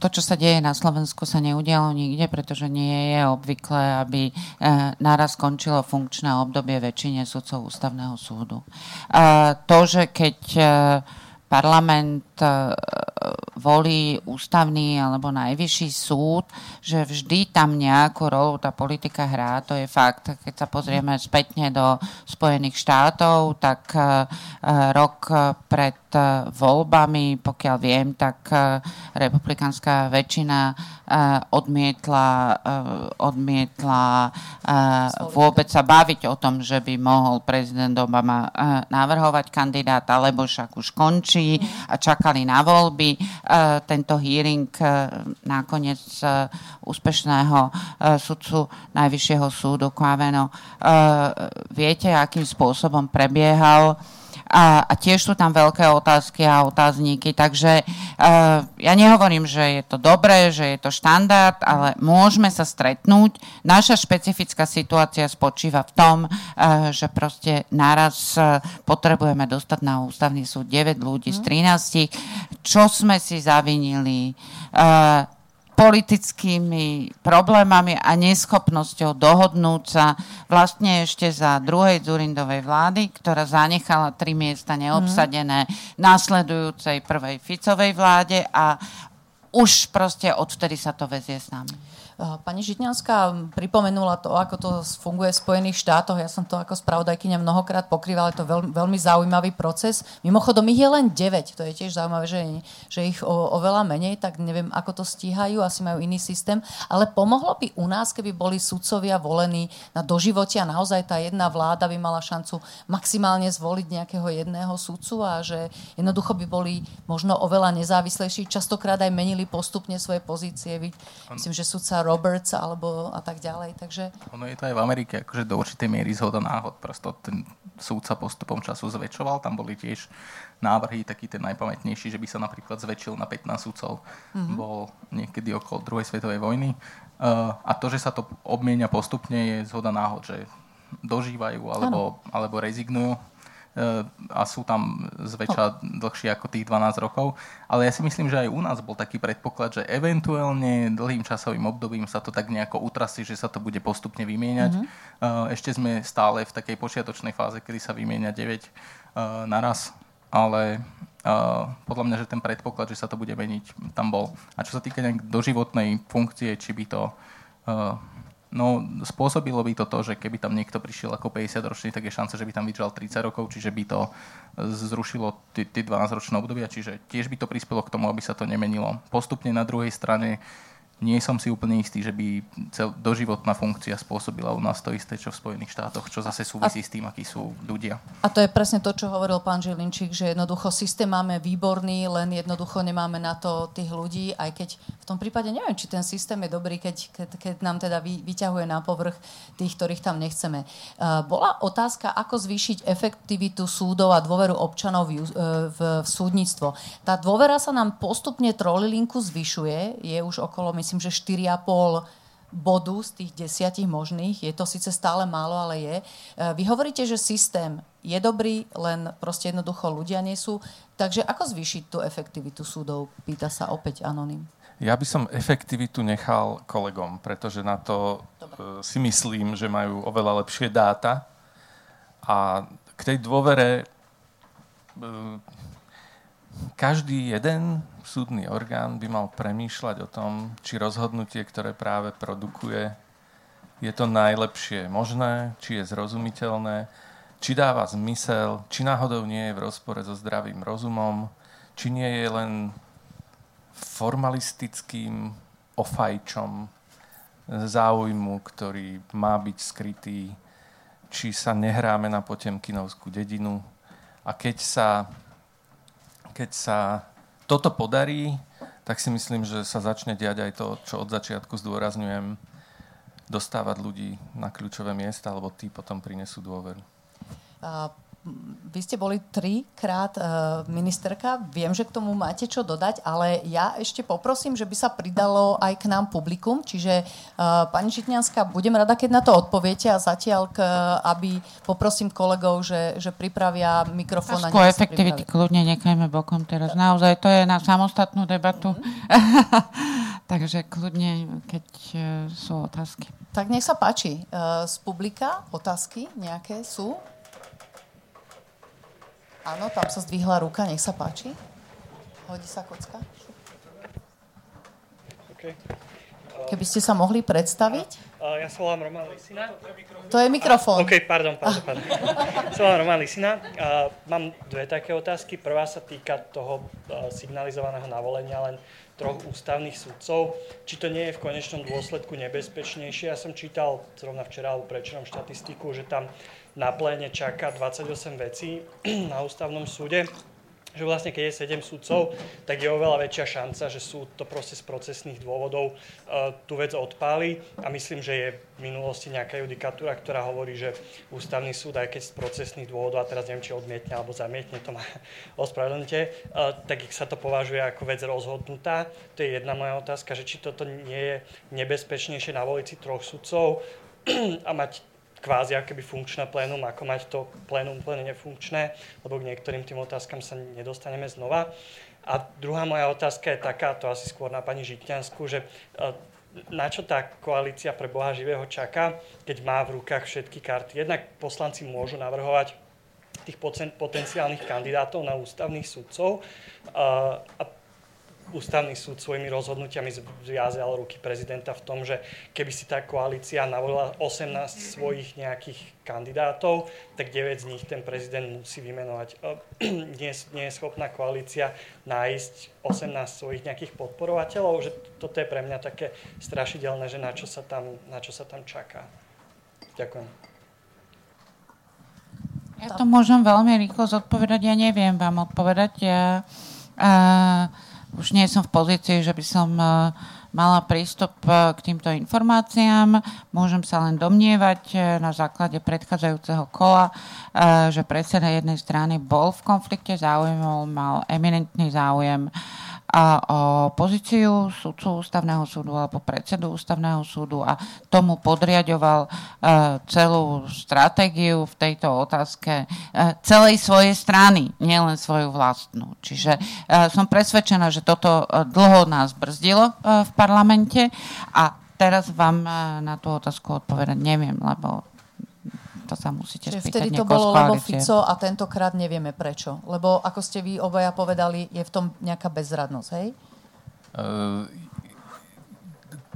To, čo sa deje na Slovensku, sa neudialo nikde, pretože nie je obvyklé, aby e, naraz skončilo funkčné obdobie väčšine sudcov ústavného súdu. To, že keď parlament volí ústavný alebo najvyšší súd, že vždy tam nejakú rolu tá politika hrá, to je fakt. Keď sa pozrieme spätne do Spojených štátov, tak rok pred voľbami, pokiaľ viem, tak republikánska väčšina odmietla, odmietla vôbec sa baviť o tom, že by mohol prezident Obama navrhovať kandidáta, lebo však už končí a čakali na voľby. Tento hearing nakoniec úspešného sudcu Najvyššieho súdu Kváveno. Viete, akým spôsobom prebiehal a, a tiež sú tam veľké otázky a otázníky. Takže uh, ja nehovorím, že je to dobré, že je to štandard, ale môžeme sa stretnúť. Naša špecifická situácia spočíva v tom, uh, že proste naraz uh, potrebujeme dostať na ústavný súd 9 ľudí z 13. Mhm. Čo sme si zavinili? Uh, politickými problémami a neschopnosťou dohodnúť sa vlastne ešte za druhej Zurindovej vlády, ktorá zanechala tri miesta neobsadené mm. následujúcej prvej Ficovej vláde a už proste odvtedy sa to vezie s nami. Pani Žitňanská pripomenula to, ako to funguje v Spojených štátoch. Ja som to ako spravodajkyňa mnohokrát pokrývala. Je to veľmi, veľmi zaujímavý proces. Mimochodom, ich je len 9. To je tiež zaujímavé, že, že ich o, oveľa menej, tak neviem, ako to stíhajú. Asi majú iný systém. Ale pomohlo by u nás, keby boli sudcovia volení na doživotia. Naozaj tá jedna vláda by mala šancu maximálne zvoliť nejakého jedného sudcu a že jednoducho by boli možno oveľa nezávislejší. Častokrát aj menili postupne svoje pozície. Myslím, že sudca Roberts alebo a tak ďalej. Takže... Ono je to aj v Amerike, akože do určitej miery zhoda náhod. Prosto ten súd sa postupom času zväčšoval, tam boli tiež návrhy, taký ten najpamätnejší, že by sa napríklad zväčšil na 15 sudcov. Mm-hmm. Bol niekedy okolo druhej svetovej vojny. Uh, a to, že sa to obmienia postupne, je zhoda náhod, že dožívajú alebo, alebo rezignujú a sú tam zväčša dlhšie ako tých 12 rokov. Ale ja si myslím, že aj u nás bol taký predpoklad, že eventuálne dlhým časovým obdobím sa to tak nejako utrasí, že sa to bude postupne vymieňať. Mm-hmm. Ešte sme stále v takej počiatočnej fáze, kedy sa vymieňa 9 e, naraz, ale podľa mňa, že ten predpoklad, že sa to bude meniť, tam bol. A čo sa týka nejak doživotnej funkcie, či by to No, spôsobilo by to to, že keby tam niekto prišiel ako 50-ročný, tak je šanca, že by tam vydržal 30 rokov, čiže by to zrušilo tie 12-ročné obdobia, čiže tiež by to prispelo k tomu, aby sa to nemenilo. Postupne na druhej strane nie som si úplne istý, že by cel, doživotná funkcia spôsobila u nás to isté, čo v Spojených štátoch, čo zase súvisí a, s tým, akí sú ľudia. A to je presne to, čo hovoril pán Žilinčík, že jednoducho systém máme výborný, len jednoducho nemáme na to tých ľudí, aj keď v tom prípade neviem, či ten systém je dobrý, keď, keď, keď nám teda vy, vyťahuje na povrch tých, ktorých tam nechceme. Uh, bola otázka, ako zvýšiť efektivitu súdov a dôveru občanov v, uh, v, v súdnictvo. Tá dôvera sa nám postupne trolilinku zvyšuje, je už okolo, myslím, myslím, že 4,5 bodu z tých desiatich možných. Je to síce stále málo, ale je. E, vy hovoríte, že systém je dobrý, len proste jednoducho ľudia nie sú. Takže ako zvýšiť tú efektivitu súdov? Pýta sa opäť Anonym. Ja by som efektivitu nechal kolegom, pretože na to Dobre. si myslím, že majú oveľa lepšie dáta. A k tej dôvere každý jeden súdny orgán by mal premýšľať o tom, či rozhodnutie, ktoré práve produkuje, je to najlepšie možné, či je zrozumiteľné, či dáva zmysel, či náhodou nie je v rozpore so zdravým rozumom, či nie je len formalistickým ofajčom záujmu, ktorý má byť skrytý, či sa nehráme na Potemkinovskú dedinu. A keď sa keď sa toto podarí, tak si myslím, že sa začne diať aj to, čo od začiatku zdôrazňujem, dostávať ľudí na kľúčové miesta, alebo tí potom prinesú dôveru. Vy ste boli trikrát uh, ministerka. Viem, že k tomu máte čo dodať, ale ja ešte poprosím, že by sa pridalo aj k nám publikum. Čiže uh, pani Žitňanská, budem rada, keď na to odpoviete a zatiaľ, k, aby poprosím kolegov, že, že pripravia mikrofón. Trošku efektivity kľudne nechajme bokom teraz. Naozaj to je na samostatnú debatu. Mm. [laughs] Takže kľudne, keď uh, sú otázky. Tak nech sa páči. Z publika otázky nejaké sú? Áno, tam sa zdvihla ruka, nech sa páči. Hodí sa kocka. Okay. Keby ste sa mohli predstaviť. Ja sa volám Roman Lisina. To je mikrofón. OK, pardon, pardon, pardon. [laughs] sa volám Roman Lisina. Mám dve také otázky. Prvá sa týka toho signalizovaného navolenia len troch ústavných sudcov. Či to nie je v konečnom dôsledku nebezpečnejšie? Ja som čítal zrovna včera alebo prečerom štatistiku, že tam na pléne čaká 28 vecí [clears throat] na ústavnom súde že vlastne keď je 7 sudcov, tak je oveľa väčšia šanca, že súd to proste z procesných dôvodov uh, tú vec odpáli a myslím, že je v minulosti nejaká judikatúra, ktorá hovorí, že ústavný súd, aj keď z procesných dôvodov, a teraz neviem, či odmietne alebo zamietne, to má [laughs] ospravedlňte, uh, tak sa to považuje ako vec rozhodnutá. To je jedna moja otázka, že či toto nie je nebezpečnejšie navoliť si troch sudcov [clears throat] a mať kvázi akoby funkčné plénum, ako mať to plénum úplne nefunkčné, lebo k niektorým tým otázkam sa nedostaneme znova. A druhá moja otázka je taká, to asi skôr na pani Žitňansku, že e, na čo tá koalícia pre Boha živého čaká, keď má v rukách všetky karty. Jednak poslanci môžu navrhovať tých potenciálnych kandidátov na ústavných sudcov e, a ústavný súd svojimi rozhodnutiami zviazal ruky prezidenta v tom, že keby si tá koalícia navolila 18 svojich nejakých kandidátov, tak 9 z nich ten prezident musí vymenovať. [clears throat] Nie, nie je schopná koalícia nájsť 18 svojich nejakých podporovateľov, že toto je pre mňa také strašidelné, že na čo sa tam, na čo sa tam čaká. Ďakujem. Ja to môžem veľmi rýchlo zodpovedať. Ja neviem vám odpovedať. Ja, uh, už nie som v pozícii, že by som e, mala prístup e, k týmto informáciám. Môžem sa len domnievať e, na základe predchádzajúceho kola, že predseda jednej strany bol v konflikte záujmov, mal eminentný záujem a o pozíciu sudcu ústavného súdu alebo predsedu ústavného súdu a tomu podriadoval celú stratégiu v tejto otázke celej svojej strany, nielen svoju vlastnú. Čiže som presvedčená, že toto dlho nás brzdilo v parlamente a teraz vám na tú otázku odpovedať neviem, lebo to sa musíte Čiže spýtať vtedy to bolo, lebo Fico a tentokrát nevieme prečo. Lebo ako ste vy obaja povedali, je v tom nejaká bezradnosť, hej? Uh,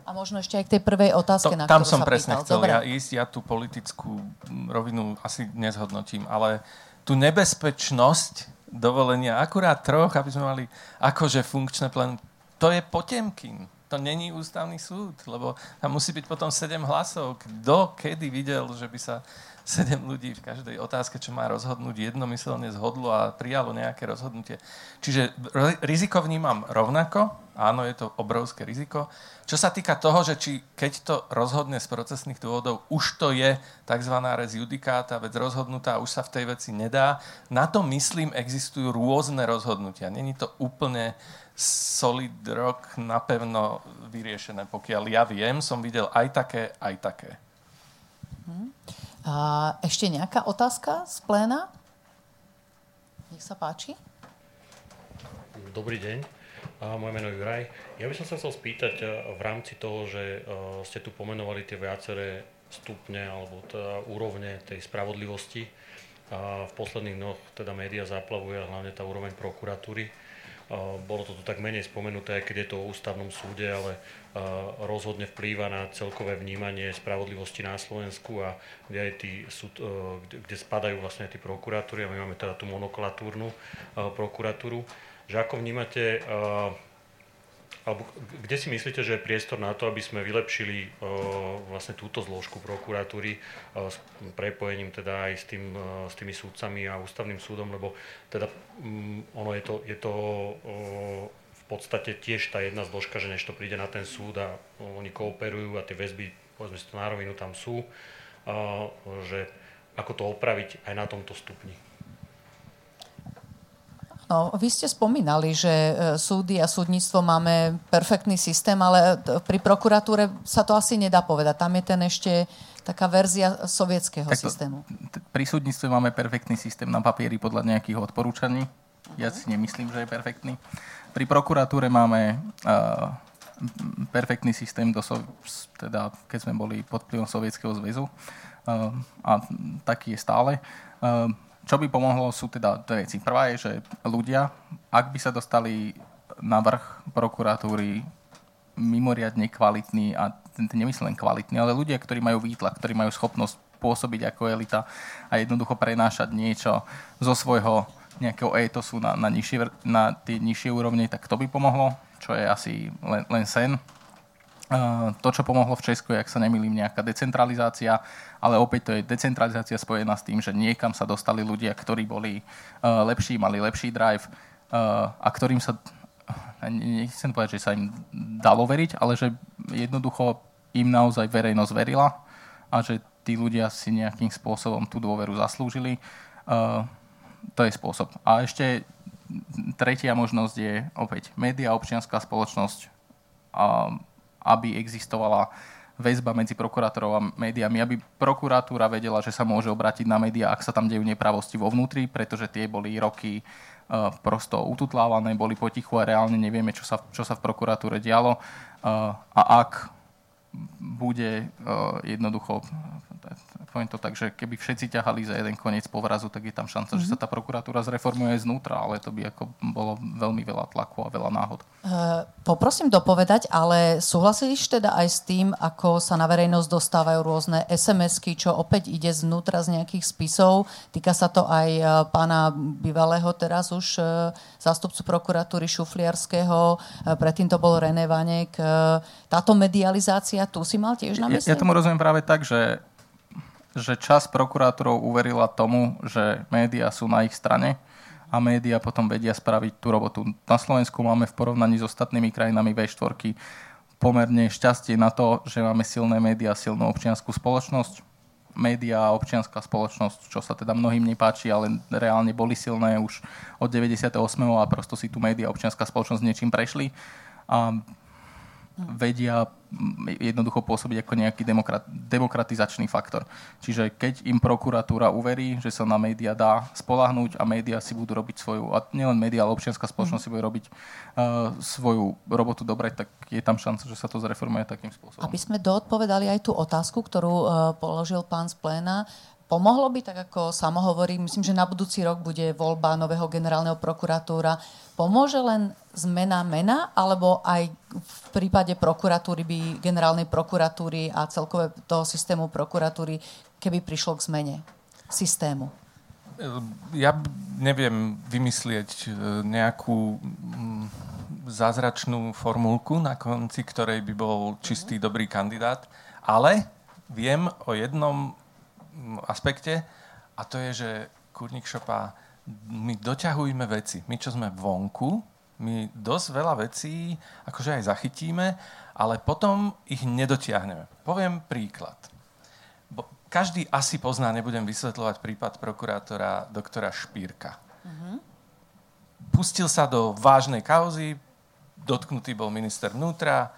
a možno ešte aj k tej prvej otázke, to, na Tam som sa presne pýtal. chcel Dobre. ja ísť, ja tú politickú rovinu asi nezhodnotím, ale tú nebezpečnosť dovolenia akurát troch, aby sme mali akože funkčné plen, to je Potemkin to není ústavný súd, lebo tam musí byť potom 7 hlasov. Kto kedy videl, že by sa 7 ľudí v každej otázke, čo má rozhodnúť, jednomyselne zhodlo a prijalo nejaké rozhodnutie. Čiže riziko vnímam rovnako, Áno, je to obrovské riziko. Čo sa týka toho, že či keď to rozhodne z procesných dôvodov, už to je tzv. res judikáta, vec rozhodnutá, už sa v tej veci nedá. Na to, myslím, existujú rôzne rozhodnutia. Není to úplne solid rock napevno vyriešené. Pokiaľ ja viem, som videl aj také, aj také. Hmm. A ešte nejaká otázka z pléna? Nech sa páči. Dobrý deň. Moje meno je Juraj. Ja by som sa chcel spýtať eh, v rámci toho, že eh, ste tu pomenovali tie viaceré stupne alebo teda úrovne tej spravodlivosti. A v posledných dnoch teda média zaplavuje hlavne tá úroveň prokuratúry. Bolo to tu tak menej spomenuté, keď je to o ústavnom súde, ale rozhodne vplýva na celkové vnímanie spravodlivosti na Slovensku a kde, aj tí súd, eh, kde, spadajú vlastne tí prokuratúry a my máme teda tú monokulatúrnu prokuratúru. Že ako vnímate, uh, alebo kde si myslíte, že je priestor na to, aby sme vylepšili vlastne túto zložku prokuratúry s prepojením teda aj s, tým, s tými súdcami a ústavným súdom, lebo teda um, ono je to, je to v podstate tiež tá jedna zložka, že než to príde na ten súd a oni kooperujú a tie väzby, povedzme si to na rovinu, tam sú, že ako to opraviť aj na tomto stupni. No, vy ste spomínali, že e, súdy a súdnictvo máme perfektný systém, ale pri prokuratúre sa to asi nedá povedať. Tam je ten ešte taká verzia sovietského to, systému. Pri súdnictve máme perfektný systém na papieri podľa nejakých odporúčaní. Ja si nemyslím, že je perfektný. Pri prokuratúre máme uh, perfektný systém, do so, teda, keď sme boli pod vplyvom Sovietskeho zväzu. Uh, a taký je stále. Uh, čo by pomohlo sú teda dve veci. Prvá je, že ľudia, ak by sa dostali na vrch prokuratúry mimoriadne kvalitní a nemyslím kvalitní, ale ľudia, ktorí majú výtlak, ktorí majú schopnosť pôsobiť ako elita a jednoducho prenášať niečo zo svojho nejakého etosu na, na, nižšie, na tie nižšie úrovne, tak to by pomohlo, čo je asi len, len sen. To, čo pomohlo v Česku, je, ak sa nemýlim, nejaká decentralizácia, ale opäť to je decentralizácia spojená s tým, že niekam sa dostali ľudia, ktorí boli uh, lepší, mali lepší drive uh, a ktorým sa, nechcem povedať, že sa im dalo veriť, ale že jednoducho im naozaj verejnosť verila a že tí ľudia si nejakým spôsobom tú dôveru zaslúžili. To je spôsob. A ešte tretia možnosť je opäť média, občianská spoločnosť, uh, aby existovala väzba medzi prokurátorov a médiami, aby prokuratúra vedela, že sa môže obrátiť na médiá, ak sa tam dejú nepravosti vo vnútri, pretože tie boli roky uh, prosto ututlávané, boli potichu a reálne nevieme, čo sa, čo sa v prokuratúre dialo. Uh, a ak bude uh, jednoducho poviem to tak, že keby všetci ťahali za jeden koniec povrazu, tak je tam šanca, mm-hmm. že sa mhm. tá prokuratúra zreformuje znútra, ale to by ako bolo veľmi veľa tlaku a veľa náhod. Uh, poprosím dopovedať, ale súhlasíš teda aj s tým, ako sa na verejnosť dostávajú rôzne SMS-ky, čo opäť ide znútra z nejakých spisov. Týka sa to aj uh, pána bývalého teraz už uh, zástupcu prokuratúry Šufliarského, predtým to bol René Vanek. Táto medializácia, tu si mal tiež na mysli? Ja, ja tomu rozumiem práve tak, že že čas prokurátorov uverila tomu, že médiá sú na ich strane a médiá potom vedia spraviť tú robotu. Na Slovensku máme v porovnaní s ostatnými krajinami V4 pomerne šťastie na to, že máme silné médiá, silnú občianskú spoločnosť. Média a občianská spoločnosť, čo sa teda mnohým nepáči, ale reálne boli silné už od 98. a prosto si tu média a občianská spoločnosť niečím prešli. A vedia jednoducho pôsobiť ako nejaký demokrat, demokratizačný faktor. Čiže keď im prokuratúra uverí, že sa na média dá spolahnúť a médiá si budú robiť svoju, a nielen médiá, ale občianská spoločnosť mm. si bude robiť uh, svoju robotu dobre, tak je tam šanca, že sa to zreformuje takým spôsobom. Aby sme doodpovedali aj tú otázku, ktorú uh, položil pán z pléna, Pomohlo by, tak ako samo hovorí, myslím, že na budúci rok bude voľba nového generálneho prokuratúra. Pomôže len zmena mena, alebo aj v prípade prokuratúry by generálnej prokuratúry a celkové toho systému prokuratúry, keby prišlo k zmene systému? Ja neviem vymyslieť e, nejakú mm, zázračnú formulku, na konci ktorej by bol čistý dobrý kandidát, ale viem o jednom aspekte a to je, že kurník šopa, my doťahujme veci. My, čo sme vonku, My dosť veľa vecí akože aj zachytíme, ale potom ich nedotiahneme. Poviem príklad. Bo každý asi pozná, nebudem vysvetľovať prípad prokurátora doktora Špírka. Uh-huh. Pustil sa do vážnej kauzy, dotknutý bol minister vnútra,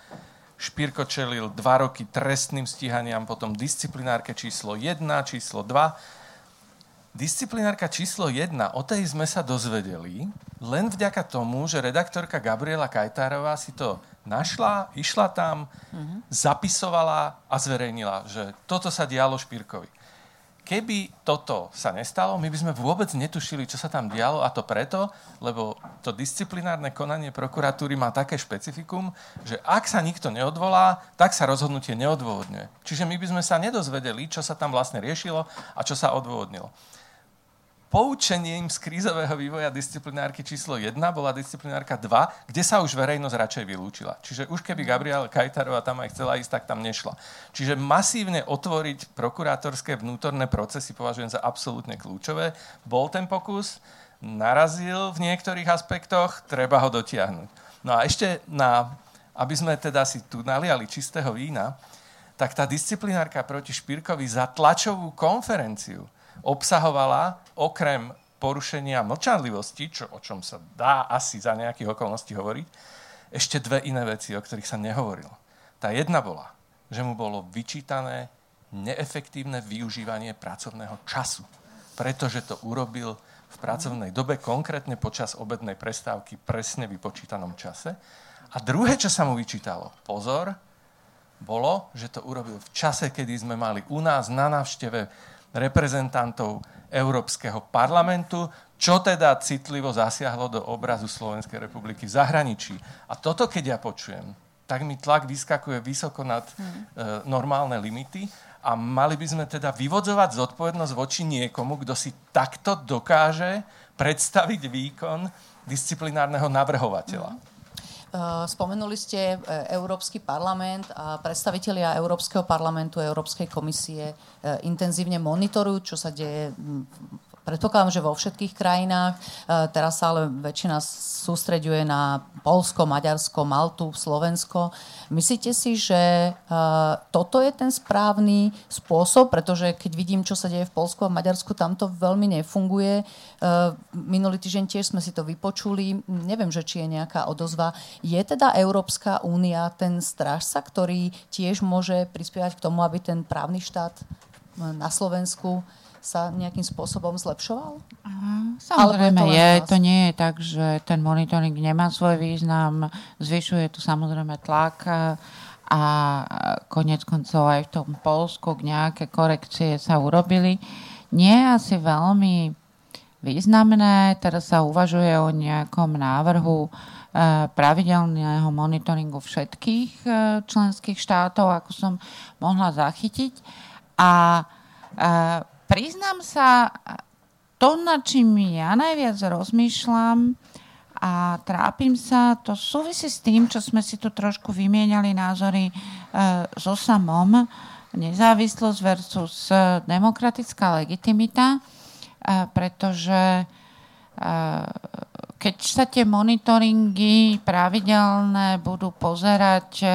Špírko čelil dva roky trestným stíhaniam, potom disciplinárke číslo 1, číslo 2. Disciplinárka číslo 1, o tej sme sa dozvedeli len vďaka tomu, že redaktorka Gabriela Kajtárová si to našla, išla tam, uh-huh. zapisovala a zverejnila, že toto sa dialo Špírkovi. Keby toto sa nestalo, my by sme vôbec netušili, čo sa tam dialo a to preto, lebo to disciplinárne konanie prokuratúry má také špecifikum, že ak sa nikto neodvolá, tak sa rozhodnutie neodôvodňuje. Čiže my by sme sa nedozvedeli, čo sa tam vlastne riešilo a čo sa odôvodnilo poučením z krízového vývoja disciplinárky číslo 1 bola disciplinárka 2, kde sa už verejnosť radšej vylúčila. Čiže už keby Gabriela Kajtarová tam aj chcela ísť, tak tam nešla. Čiže masívne otvoriť prokurátorské vnútorné procesy považujem za absolútne kľúčové. Bol ten pokus, narazil v niektorých aspektoch, treba ho dotiahnuť. No a ešte na, aby sme teda si tu naliali čistého vína, tak tá disciplinárka proti Špírkovi za tlačovú konferenciu obsahovala okrem porušenia mlčanlivosti, čo, o čom sa dá asi za nejakých okolností hovoriť, ešte dve iné veci, o ktorých sa nehovorilo. Tá jedna bola, že mu bolo vyčítané neefektívne využívanie pracovného času, pretože to urobil v pracovnej dobe, konkrétne počas obednej prestávky, presne vypočítanom čase. A druhé, čo sa mu vyčítalo, pozor, bolo, že to urobil v čase, kedy sme mali u nás na návšteve reprezentantov Európskeho parlamentu, čo teda citlivo zasiahlo do obrazu Slovenskej republiky v zahraničí. A toto, keď ja počujem, tak mi tlak vyskakuje vysoko nad hmm. e, normálne limity a mali by sme teda vyvodzovať zodpovednosť voči niekomu, kto si takto dokáže predstaviť výkon disciplinárneho navrhovateľa. Hmm. Eh, spomenuli ste eh, Európsky parlament a predstavitelia Európskeho parlamentu, Európskej komisie eh, intenzívne monitorujú, čo sa deje Predpokladám, že vo všetkých krajinách. Teraz sa ale väčšina sústreďuje na Polsko, Maďarsko, Maltu, Slovensko. Myslíte si, že toto je ten správny spôsob? Pretože keď vidím, čo sa deje v Polsku a Maďarsku, tam to veľmi nefunguje. Minulý týždeň tiež sme si to vypočuli. Neviem, že či je nejaká odozva. Je teda Európska únia ten strážca, ktorý tiež môže prispievať k tomu, aby ten právny štát na Slovensku sa nejakým spôsobom zlepšoval? samozrejme je, je. To nie je tak, že ten monitoring nemá svoj význam. Zvyšuje tu samozrejme tlak a konec koncov aj v tom Polsku nejaké korekcie sa urobili. Nie je asi veľmi významné. Teraz sa uvažuje o nejakom návrhu e, pravidelného monitoringu všetkých e, členských štátov, ako som mohla zachytiť. A e, priznám sa, to, nad čím ja najviac rozmýšľam a trápim sa, to súvisí s tým, čo sme si tu trošku vymieniali názory e, so samom, nezávislosť versus demokratická legitimita, e, pretože e, keď sa tie monitoringy pravidelné budú pozerať e,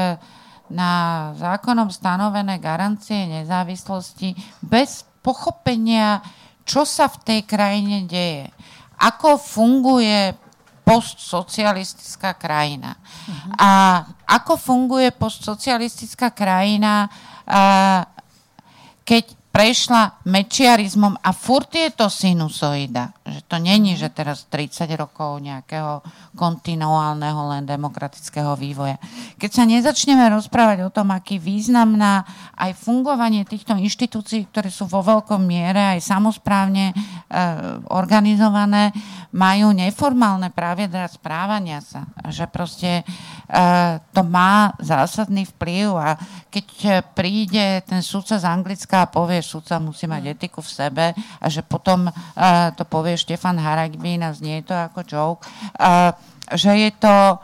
na zákonom stanovené garancie nezávislosti bez pochopenia, čo sa v tej krajine deje. Ako funguje postsocialistická krajina. Uh-huh. A ako funguje postsocialistická krajina, keď prešla mečiarizmom a furt je to sinusoida. Že to není, že teraz 30 rokov nejakého kontinuálneho len demokratického vývoja. Keď sa nezačneme rozprávať o tom, aký významná aj fungovanie týchto inštitúcií, ktoré sú vo veľkom miere aj samozprávne e, organizované, majú neformálne pravidla správania sa. Že proste e, to má zásadný vplyv a keď príde ten sudca z Anglicka a povie, že sudca musí mať mm. etiku v sebe a že potom uh, to povie Štefan Haragvín a znie to ako joke, uh, že je to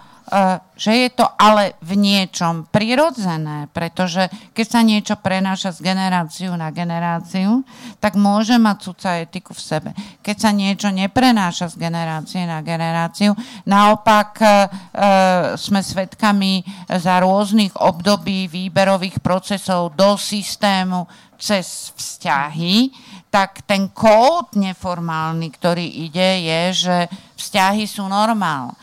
že je to ale v niečom prirodzené, pretože keď sa niečo prenáša z generáciu na generáciu, tak môže mať sudca etiku v sebe. Keď sa niečo neprenáša z generácie na generáciu, naopak e, sme svedkami za rôznych období výberových procesov do systému cez vzťahy, tak ten kód neformálny, ktorý ide, je, že vzťahy sú normál.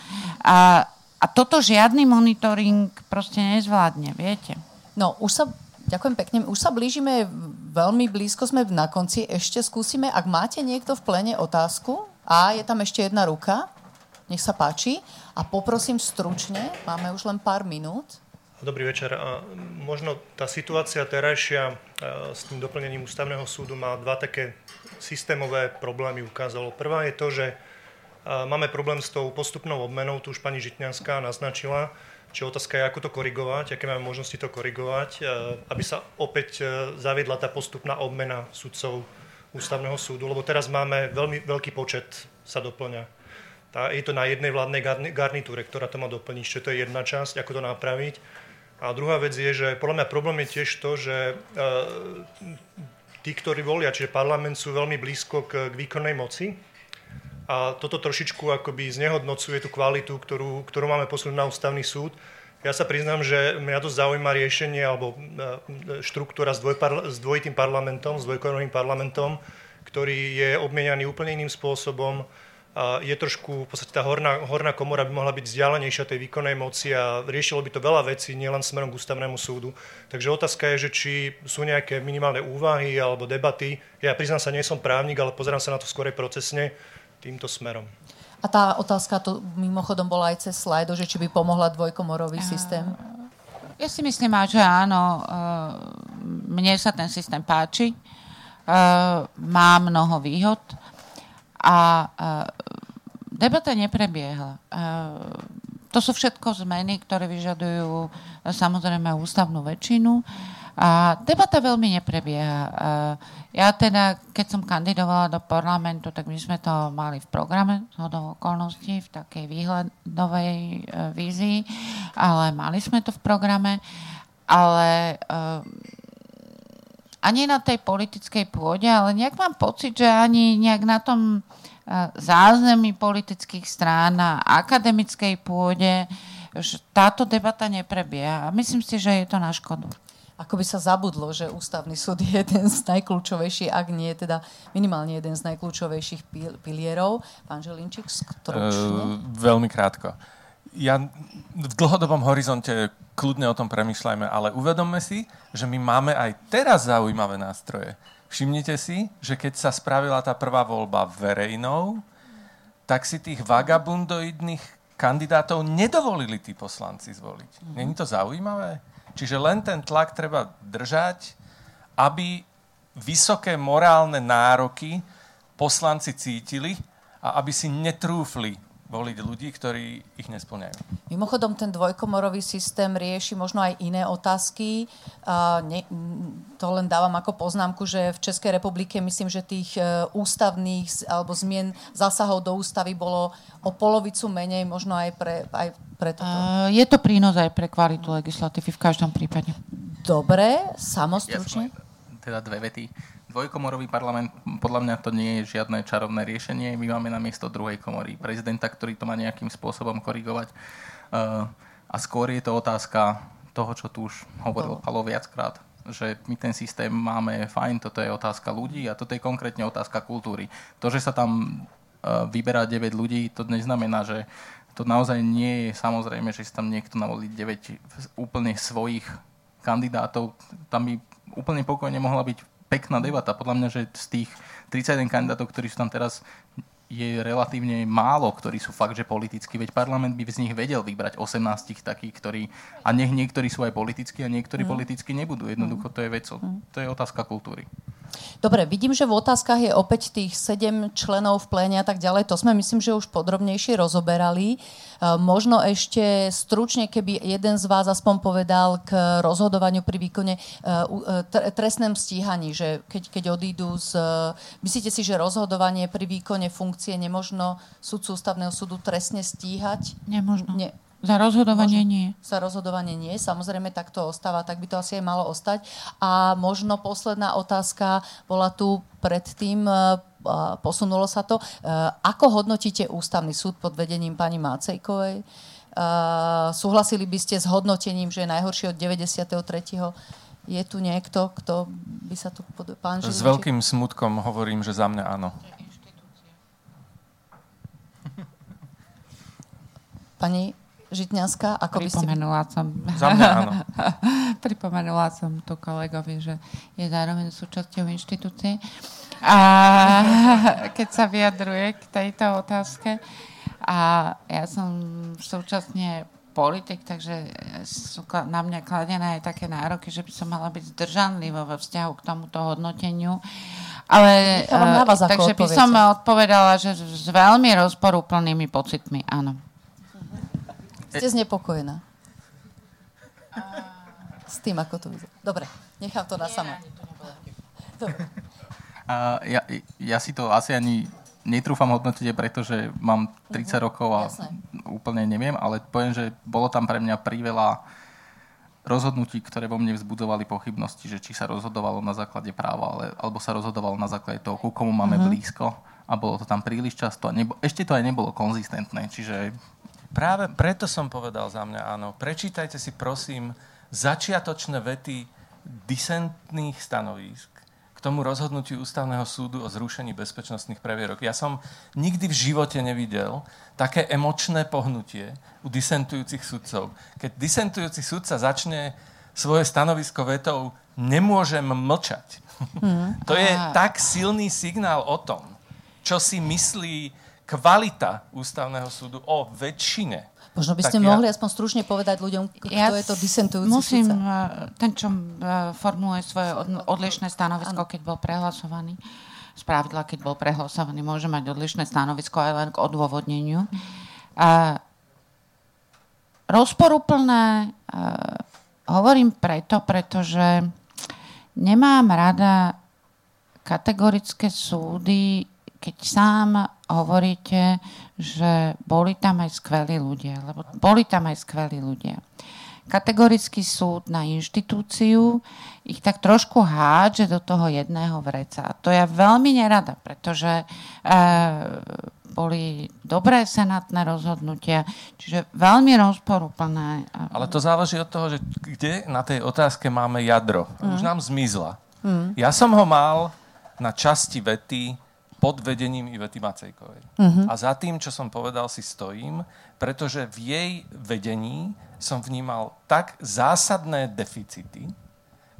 A a toto žiadny monitoring proste nezvládne, viete. No, už sa, ďakujem pekne, už sa blížime, veľmi blízko sme na konci, ešte skúsime, ak máte niekto v plene otázku, a je tam ešte jedna ruka, nech sa páči, a poprosím stručne, máme už len pár minút. Dobrý večer. Možno tá situácia terajšia s tým doplnením ústavného súdu má dva také systémové problémy ukázalo. Prvá je to, že Máme problém s tou postupnou obmenou, tu už pani Žitňanská naznačila, či otázka je, ako to korigovať, aké máme možnosti to korigovať, aby sa opäť e, zaviedla tá postupná obmena sudcov ústavného súdu, lebo teraz máme veľmi veľký počet sa doplňa. Tá, je to na jednej vládnej garnitúre, ktorá to má doplniť, čiže to je jedna časť, ako to napraviť. A druhá vec je, že podľa mňa problém je tiež to, že e, tí, ktorí volia, čiže parlament sú veľmi blízko k, k výkonnej moci, a toto trošičku akoby znehodnocuje tú kvalitu, ktorú, ktorú máme posunúť na ústavný súd. Ja sa priznám, že mňa to zaujíma riešenie alebo e, štruktúra s, dvojparla- s dvojitým parlamentom, s dvojkorovým parlamentom, ktorý je obmienianý úplne iným spôsobom. A je trošku, v podstate tá horná, horná komora by mohla byť vzdialenejšia tej výkonnej moci a riešilo by to veľa vecí, nielen smerom k ústavnému súdu. Takže otázka je, že či sú nejaké minimálne úvahy alebo debaty. Ja priznám sa, nie som právnik, ale pozerám sa na to skorej procesne týmto smerom. A tá otázka to mimochodom bola aj cez slajdo, že či by pomohla dvojkomorový systém? Ja si myslím, že áno. Mne sa ten systém páči. Má mnoho výhod. A debata neprebieha. To sú všetko zmeny, ktoré vyžadujú samozrejme ústavnú väčšinu. A debata veľmi neprebieha. Ja teda, keď som kandidovala do parlamentu, tak my sme to mali v programe do okolností, v takej výhľadovej e, vízii, ale mali sme to v programe, ale e, ani na tej politickej pôde, ale nejak mám pocit, že ani nejak na tom e, zázemí politických strán na akademickej pôde, že táto debata neprebieha. Myslím si, že je to na škodu ako by sa zabudlo, že ústavný súd je jeden z najkľúčovejších, ak nie teda minimálne jeden z najkľúčovejších pilierov. Pán Želinčík, stručne. Uh, veľmi krátko. Ja v dlhodobom horizonte kľudne o tom premyšľajme, ale uvedomme si, že my máme aj teraz zaujímavé nástroje. Všimnite si, že keď sa spravila tá prvá voľba verejnou, tak si tých vagabundoidných kandidátov nedovolili tí poslanci zvoliť. Není to zaujímavé? Čiže len ten tlak treba držať, aby vysoké morálne nároky poslanci cítili a aby si netrúfli voliť ľudí, ktorí ich nesplňajú. Mimochodom, ten dvojkomorový systém rieši možno aj iné otázky. Uh, ne, to len dávam ako poznámku, že v Českej republike myslím, že tých uh, ústavných alebo zmien zásahov do ústavy bolo o polovicu menej, možno aj pre, aj pre toto. Uh, je to prínos aj pre kvalitu legislatívy v každom prípade. Dobre, samostručne. teda dve vety dvojkomorový parlament, podľa mňa to nie je žiadne čarovné riešenie. My máme na miesto druhej komory prezidenta, ktorý to má nejakým spôsobom korigovať. Uh, a skôr je to otázka toho, čo tu už hovoril Palo viackrát, že my ten systém máme fajn, toto je otázka ľudí a toto je konkrétne otázka kultúry. To, že sa tam uh, vyberá 9 ľudí, to neznamená, že to naozaj nie je samozrejme, že si tam niekto navolí 9 úplne svojich kandidátov. Tam by úplne pokojne mohla byť pekná debata. Podľa mňa, že z tých 31 kandidátov, ktorí sú tam teraz, je relatívne málo, ktorí sú fakt, že politicky, veď parlament by z nich vedel vybrať 18 takých, ktorí, a nech niektorí sú aj politicky a niektorí mm. politicky nebudú. Jednoducho to je vec, to je otázka kultúry. Dobre, vidím, že v otázkach je opäť tých sedem členov v pléne a tak ďalej. To sme, myslím, že už podrobnejšie rozoberali. E, možno ešte stručne, keby jeden z vás aspoň povedal k rozhodovaniu pri výkone e, e, trestnom stíhaní, že keď, keď odídu z... Myslíte si, že rozhodovanie pri výkone funkcie nemožno súdcu ústavného súdu trestne stíhať? Nemožno. Ne, Za rozhodovanie Môže, nie. Za rozhodovanie nie, samozrejme tak to ostáva, tak by to asi aj malo ostať. A možno posledná otázka bola tu predtým, e, posunulo sa to. E, ako hodnotíte ústavný súd pod vedením pani Mácejkovej? Uh, súhlasili by ste s hodnotením, že je najhorší od 93. Je tu niekto, kto by sa tu... Pod... Pán S veľkým smutkom hovorím, že za mňa áno. Pani Žitňanská, ako by ste... Pripomenula som. Za mňa áno. [laughs] Pripomenula som tu kolegovi, že je zároveň súčasťou inštitúcie. A [laughs] keď sa vyjadruje k tejto otázke, a ja som súčasne politik, takže sú na mňa kladené aj také nároky, že by som mala byť zdržanlivá vo vzťahu k tomuto hodnoteniu. Ale, vás, takže by som odpovedala, že s veľmi rozporúplnými pocitmi, áno. Ste znepokojená? S tým, ako to vyzerá. Dobre, nechám to na sama. A ja, ja si to asi ani netrúfam hodnotiť, pretože mám 30 uh-huh. Mhm. rokov a Jasné. úplne neviem, ale poviem, že bolo tam pre mňa priveľa rozhodnutí, ktoré vo mne vzbudzovali pochybnosti, že či sa rozhodovalo na základe práva, ale, alebo sa rozhodovalo na základe toho, ku komu máme uh-huh. blízko a bolo to tam príliš často. Nebo, ešte to aj nebolo konzistentné, čiže Práve preto som povedal za mňa áno. Prečítajte si prosím začiatočné vety disentných stanovísk k tomu rozhodnutiu Ústavného súdu o zrušení bezpečnostných previerok. Ja som nikdy v živote nevidel také emočné pohnutie u disentujúcich sudcov. Keď disentujúci sudca začne svoje stanovisko vetou nemôžem mlčať. Hmm. to je tak silný signál o tom, čo si myslí kvalita ústavného súdu o väčšine. Možno by ste tak mohli ja... aspoň stručne povedať ľuďom, kto ja je to disentujúci musím, sudca. Eh, ten, čo eh, formuluje svoje odlišné stanovisko, ano. keď bol prehlasovaný, spravidla, keď bol prehlasovaný, môže mať odlišné stanovisko aj len k odôvodneniu. A rozporúplné hovorím preto, pretože nemám rada kategorické súdy, keď sám hovoríte, že boli tam aj skvelí ľudia, lebo boli tam aj skvelí ľudia. Kategorický súd na inštitúciu ich tak trošku hádže do toho jedného vreca. A to ja veľmi nerada, pretože e, boli dobré senátne rozhodnutia, čiže veľmi rozporúplné. Ale to záleží od toho, že kde na tej otázke máme jadro. Mm. Už nám zmizla. Mm. Ja som ho mal na časti vety pod vedením Ivety Macejkovej. Uh-huh. A za tým, čo som povedal, si stojím, pretože v jej vedení som vnímal tak zásadné deficity,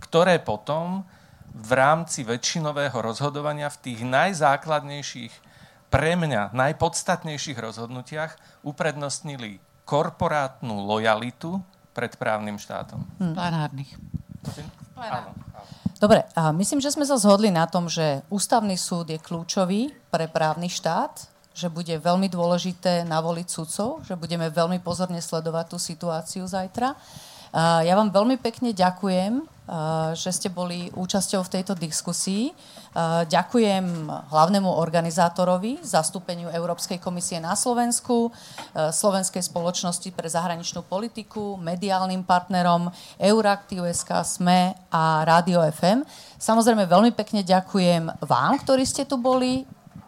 ktoré potom v rámci väčšinového rozhodovania v tých najzákladnejších, pre mňa najpodstatnejších rozhodnutiach uprednostnili korporátnu lojalitu pred právnym štátom. Hmm. Plenárnych. Áno. Dobre, a myslím, že sme sa zhodli na tom, že ústavný súd je kľúčový pre právny štát, že bude veľmi dôležité navoliť sudcov, že budeme veľmi pozorne sledovať tú situáciu zajtra. Ja vám veľmi pekne ďakujem že ste boli účasťou v tejto diskusii. Ďakujem hlavnému organizátorovi, zastúpeniu Európskej komisie na Slovensku, Slovenskej spoločnosti pre zahraničnú politiku, mediálnym partnerom Euraktiv.sk, SME a Rádio FM. Samozrejme veľmi pekne ďakujem vám, ktorí ste tu boli,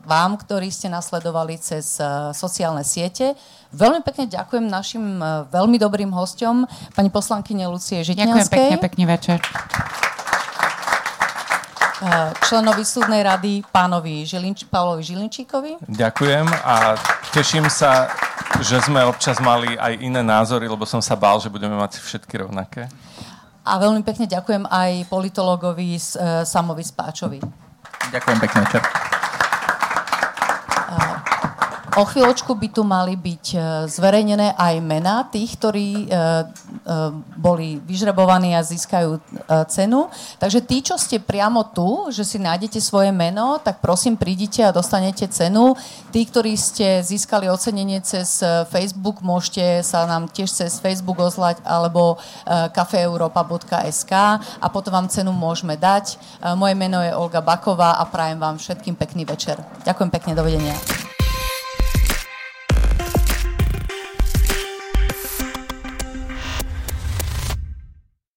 vám, ktorí ste nasledovali cez sociálne siete. Veľmi pekne ďakujem našim e, veľmi dobrým hostom, pani poslankyne Lucie Žitňanskej. Ďakujem pekne, pekný večer. E, členovi súdnej rady pánovi Žilinč, Pavlovi Žilinčíkovi. Ďakujem a teším sa, že sme občas mali aj iné názory, lebo som sa bál, že budeme mať všetky rovnaké. A veľmi pekne ďakujem aj politologovi Samovi Spáčovi. Ďakujem pekne večer. O chvíľočku by tu mali byť e, zverejnené aj mená tých, ktorí e, e, boli vyžrebovaní a získajú cenu. Takže tí, čo ste priamo tu, že si nájdete svoje meno, tak prosím prídite a dostanete cenu. Tí, ktorí ste získali ocenenie cez Facebook, môžete sa nám tiež cez Facebook ozlať alebo kafeeuropa.sk a potom vám cenu môžeme dať. Moje meno je Olga Baková a prajem vám všetkým pekný večer. Ďakujem pekne, dovidenia.